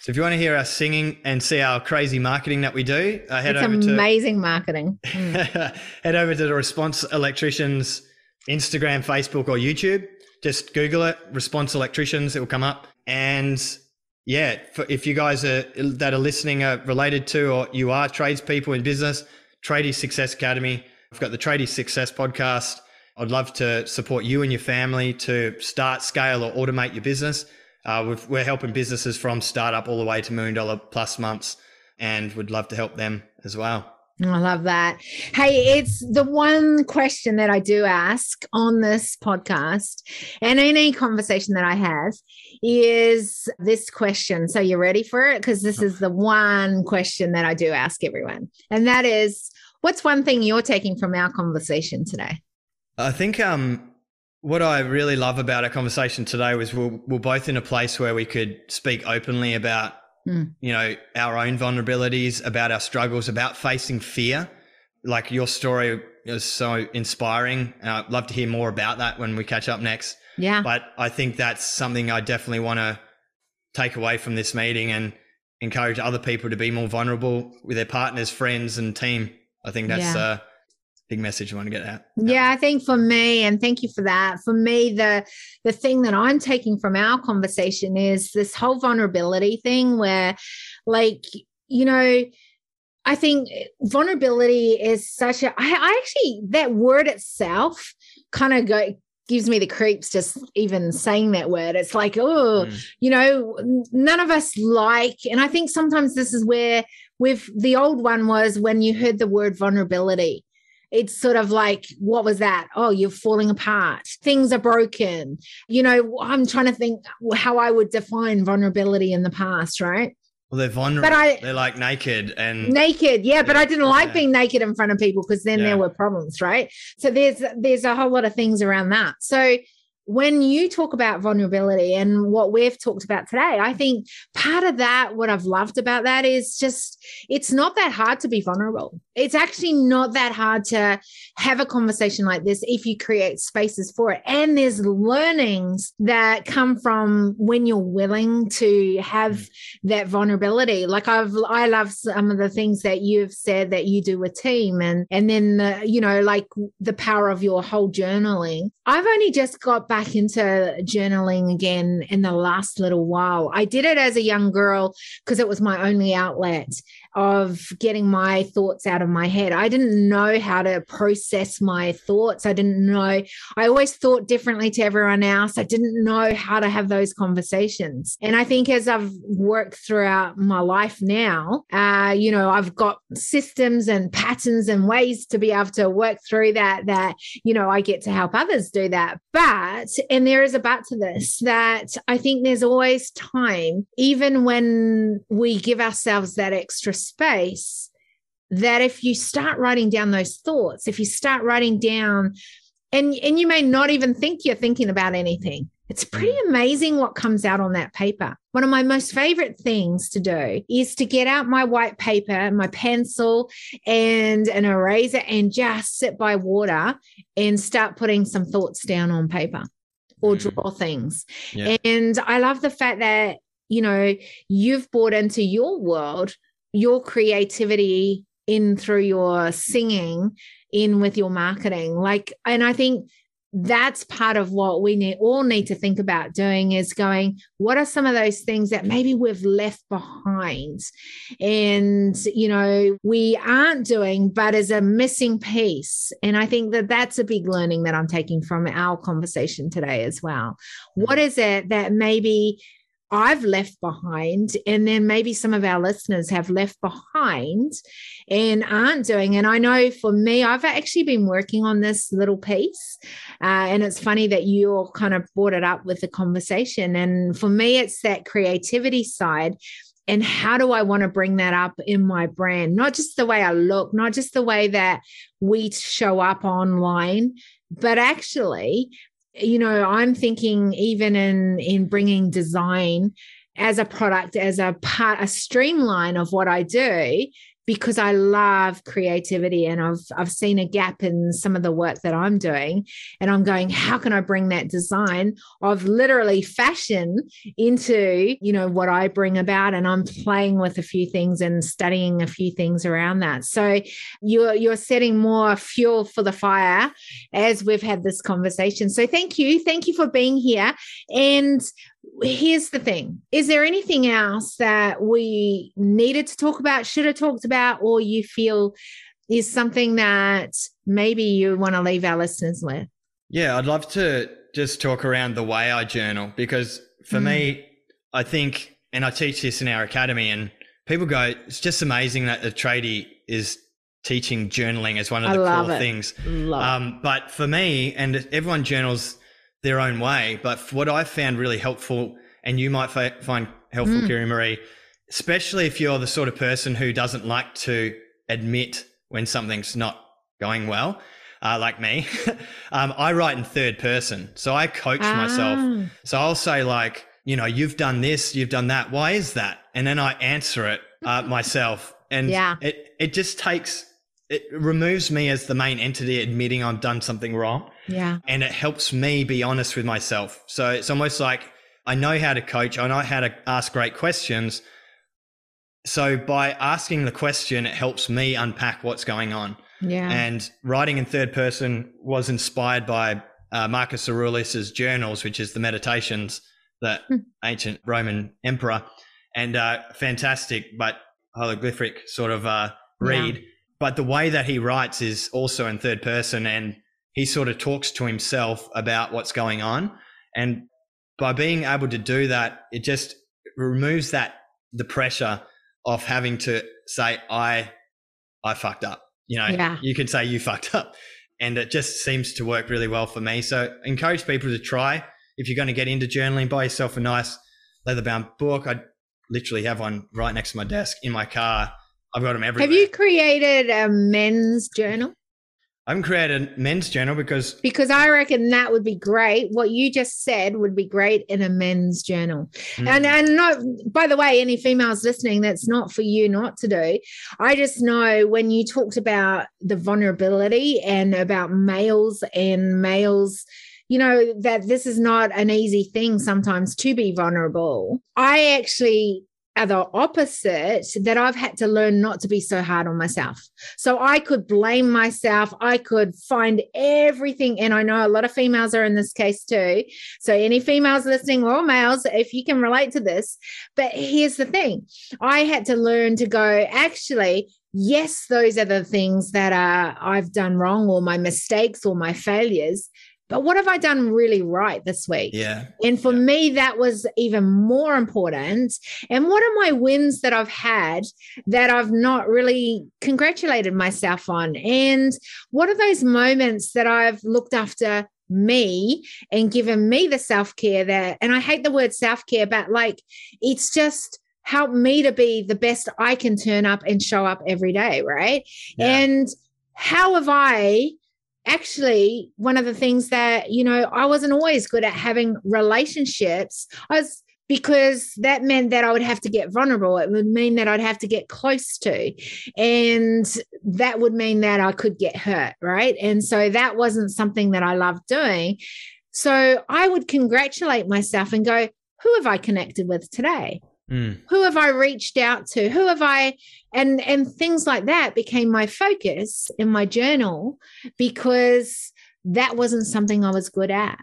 So if you want to hear us singing and see our crazy marketing that we do, uh, head it's over amazing marketing. to (laughs) head over to the Response Electricians Instagram, Facebook, or YouTube. Just Google it, Response Electricians. It will come up. And yeah, if you guys are that are listening are related to or you are tradespeople in business, Tradie Success Academy. I've got the Tradie Success podcast. I'd love to support you and your family to start, scale, or automate your business. Uh, we are helping businesses from startup all the way to million dollar plus months, and would love to help them as well. I love that. Hey, it's the one question that I do ask on this podcast and any conversation that I have is this question. So, you're ready for it? Because this is the one question that I do ask everyone. And that is what's one thing you're taking from our conversation today? I think um, what I really love about our conversation today was we're, we're both in a place where we could speak openly about, mm. you know, our own vulnerabilities, about our struggles, about facing fear. Like your story is so inspiring. And I'd love to hear more about that when we catch up next. Yeah. But I think that's something I definitely want to take away from this meeting and encourage other people to be more vulnerable with their partners, friends, and team. I think that's yeah. uh, big message you want to get out yeah i think for me and thank you for that for me the the thing that i'm taking from our conversation is this whole vulnerability thing where like you know i think vulnerability is such a I, I actually that word itself kind of go gives me the creeps just even saying that word. It's like, oh, mm. you know, none of us like, and I think sometimes this is where with the old one was when you heard the word vulnerability it's sort of like, what was that? Oh, you're falling apart. Things are broken. You know, I'm trying to think how I would define vulnerability in the past, right? Well, they're vulnerable. But I, they're like naked and naked, yeah. But I didn't like yeah. being naked in front of people because then yeah. there were problems, right? So there's there's a whole lot of things around that. So when you talk about vulnerability and what we've talked about today, I think part of that, what I've loved about that is just it's not that hard to be vulnerable. It's actually not that hard to have a conversation like this if you create spaces for it. And there's learnings that come from when you're willing to have that vulnerability. Like I've I love some of the things that you've said that you do with team and and then the, you know, like the power of your whole journaling. I've only just got back back into journaling again in the last little while. I did it as a young girl because it was my only outlet of getting my thoughts out of my head. I didn't know how to process my thoughts. I didn't know. I always thought differently to everyone else. I didn't know how to have those conversations. And I think as I've worked throughout my life now, uh, you know, I've got systems and patterns and ways to be able to work through that, that, you know, I get to help others do that. But, and there is a but to this, that I think there's always time, even when we give ourselves that extra space that if you start writing down those thoughts, if you start writing down, and, and you may not even think you're thinking about anything, it's pretty mm. amazing what comes out on that paper. One of my most favorite things to do is to get out my white paper, my pencil, and an eraser and just sit by water and start putting some thoughts down on paper or mm. draw things. Yeah. And I love the fact that, you know, you've brought into your world your creativity in through your singing in with your marketing. Like and i think that's part of what we need all need to think about doing is going what are some of those things that maybe we've left behind? And you know we aren't doing but is a missing piece. And i think that that's a big learning that i'm taking from our conversation today as well. What mm-hmm. is it that maybe I've left behind, and then maybe some of our listeners have left behind and aren't doing. And I know for me, I've actually been working on this little piece. Uh, and it's funny that you all kind of brought it up with the conversation. And for me, it's that creativity side. And how do I want to bring that up in my brand? Not just the way I look, not just the way that we show up online, but actually you know i'm thinking even in in bringing design as a product as a part a streamline of what i do because I love creativity and I've I've seen a gap in some of the work that I'm doing. And I'm going how can I bring that design of literally fashion into you know what I bring about? And I'm playing with a few things and studying a few things around that. So you're you're setting more fuel for the fire as we've had this conversation. So thank you. Thank you for being here. And here's the thing is there anything else that we needed to talk about should have talked about or you feel is something that maybe you want to leave our listeners with yeah i'd love to just talk around the way i journal because for mm. me i think and i teach this in our academy and people go it's just amazing that the tradie is teaching journaling as one of the core it. things um, but for me and everyone journals their own way. But what I found really helpful, and you might f- find helpful, mm. Kiri Marie, especially if you're the sort of person who doesn't like to admit when something's not going well, uh, like me, (laughs) um, I write in third person. So I coach ah. myself. So I'll say, like, you know, you've done this, you've done that. Why is that? And then I answer it uh, (laughs) myself. And yeah. it, it just takes, it removes me as the main entity admitting I've done something wrong. Yeah. And it helps me be honest with myself. So it's almost like I know how to coach, I know how to ask great questions. So by asking the question, it helps me unpack what's going on. Yeah. And writing in third person was inspired by uh, Marcus Aurelius's journals, which is the meditations that hmm. ancient Roman emperor, and uh, fantastic, but hieroglyphic sort of uh, read. Yeah. But the way that he writes is also in third person, and he sort of talks to himself about what's going on. And by being able to do that, it just removes that the pressure of having to say, I I fucked up. You know, yeah. you could say you fucked up. And it just seems to work really well for me. So encourage people to try. If you're going to get into journaling, buy yourself a nice leather bound book. I literally have one right next to my desk in my car. I've got them everywhere. Have you created a men's journal? I haven't created a men's journal because because I reckon that would be great. What you just said would be great in a men's journal. Mm. And and not by the way, any females listening, that's not for you not to do. I just know when you talked about the vulnerability and about males and males you know that this is not an easy thing sometimes to be vulnerable. I actually the opposite that I've had to learn not to be so hard on myself. So I could blame myself. I could find everything. And I know a lot of females are in this case too. So, any females listening or males, if you can relate to this, but here's the thing I had to learn to go, actually, yes, those are the things that are I've done wrong or my mistakes or my failures but what have I done really right this week? Yeah. And for yeah. me, that was even more important. And what are my wins that I've had that I've not really congratulated myself on? And what are those moments that I've looked after me and given me the self care that, and I hate the word self care, but like it's just, help me to be the best I can turn up and show up every day, right? Yeah. And how have I actually one of the things that you know i wasn't always good at having relationships i was because that meant that i would have to get vulnerable. It would mean that i'd have to get close to and that would mean that i could get hurt right? And so that wasn't something that i loved doing. So i would congratulate myself and go who have i connected with today Mm. Who have I reached out to? Who have I and and things like that became my focus in my journal because that wasn't something I was good at.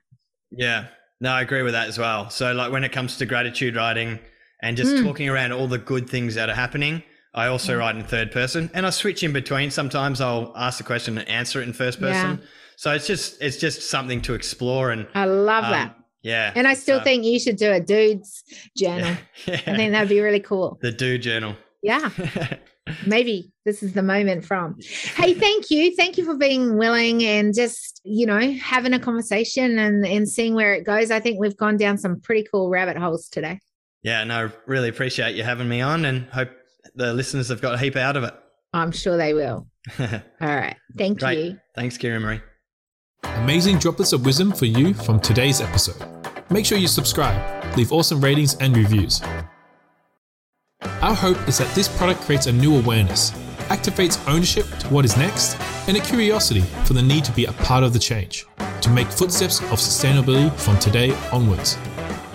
Yeah. No, I agree with that as well. So like when it comes to gratitude writing and just mm. talking around all the good things that are happening, I also yeah. write in third person and I switch in between. Sometimes I'll ask the question and answer it in first person. Yeah. So it's just it's just something to explore and I love um, that. Yeah. And I still so, think you should do a dude's journal. (laughs) Yeah, I think that'd be really cool. The dude journal. Yeah. (laughs) Maybe this is the moment from. Hey, thank you. Thank you for being willing and just, you know, having a conversation and, and seeing where it goes. I think we've gone down some pretty cool rabbit holes today. Yeah, no, really appreciate you having me on and hope the listeners have got a heap out of it. I'm sure they will. (laughs) All right. Thank Great. you. Thanks, Kiri Marie. Amazing droplets of wisdom for you from today's episode. Make sure you subscribe, leave awesome ratings and reviews. Our hope is that this product creates a new awareness, activates ownership to what is next and a curiosity for the need to be a part of the change, to make footsteps of sustainability from today onwards.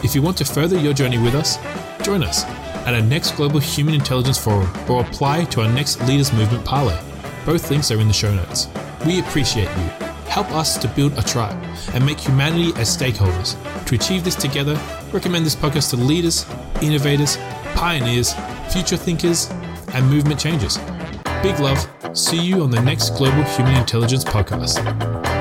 If you want to further your journey with us, join us at our next Global Human Intelligence Forum or apply to our next Leaders Movement Parlay. Both links are in the show notes. We appreciate you. Help us to build a tribe and make humanity as stakeholders. To achieve this together, recommend this podcast to leaders, innovators, pioneers, future thinkers, and movement changers. Big love. See you on the next Global Human Intelligence podcast.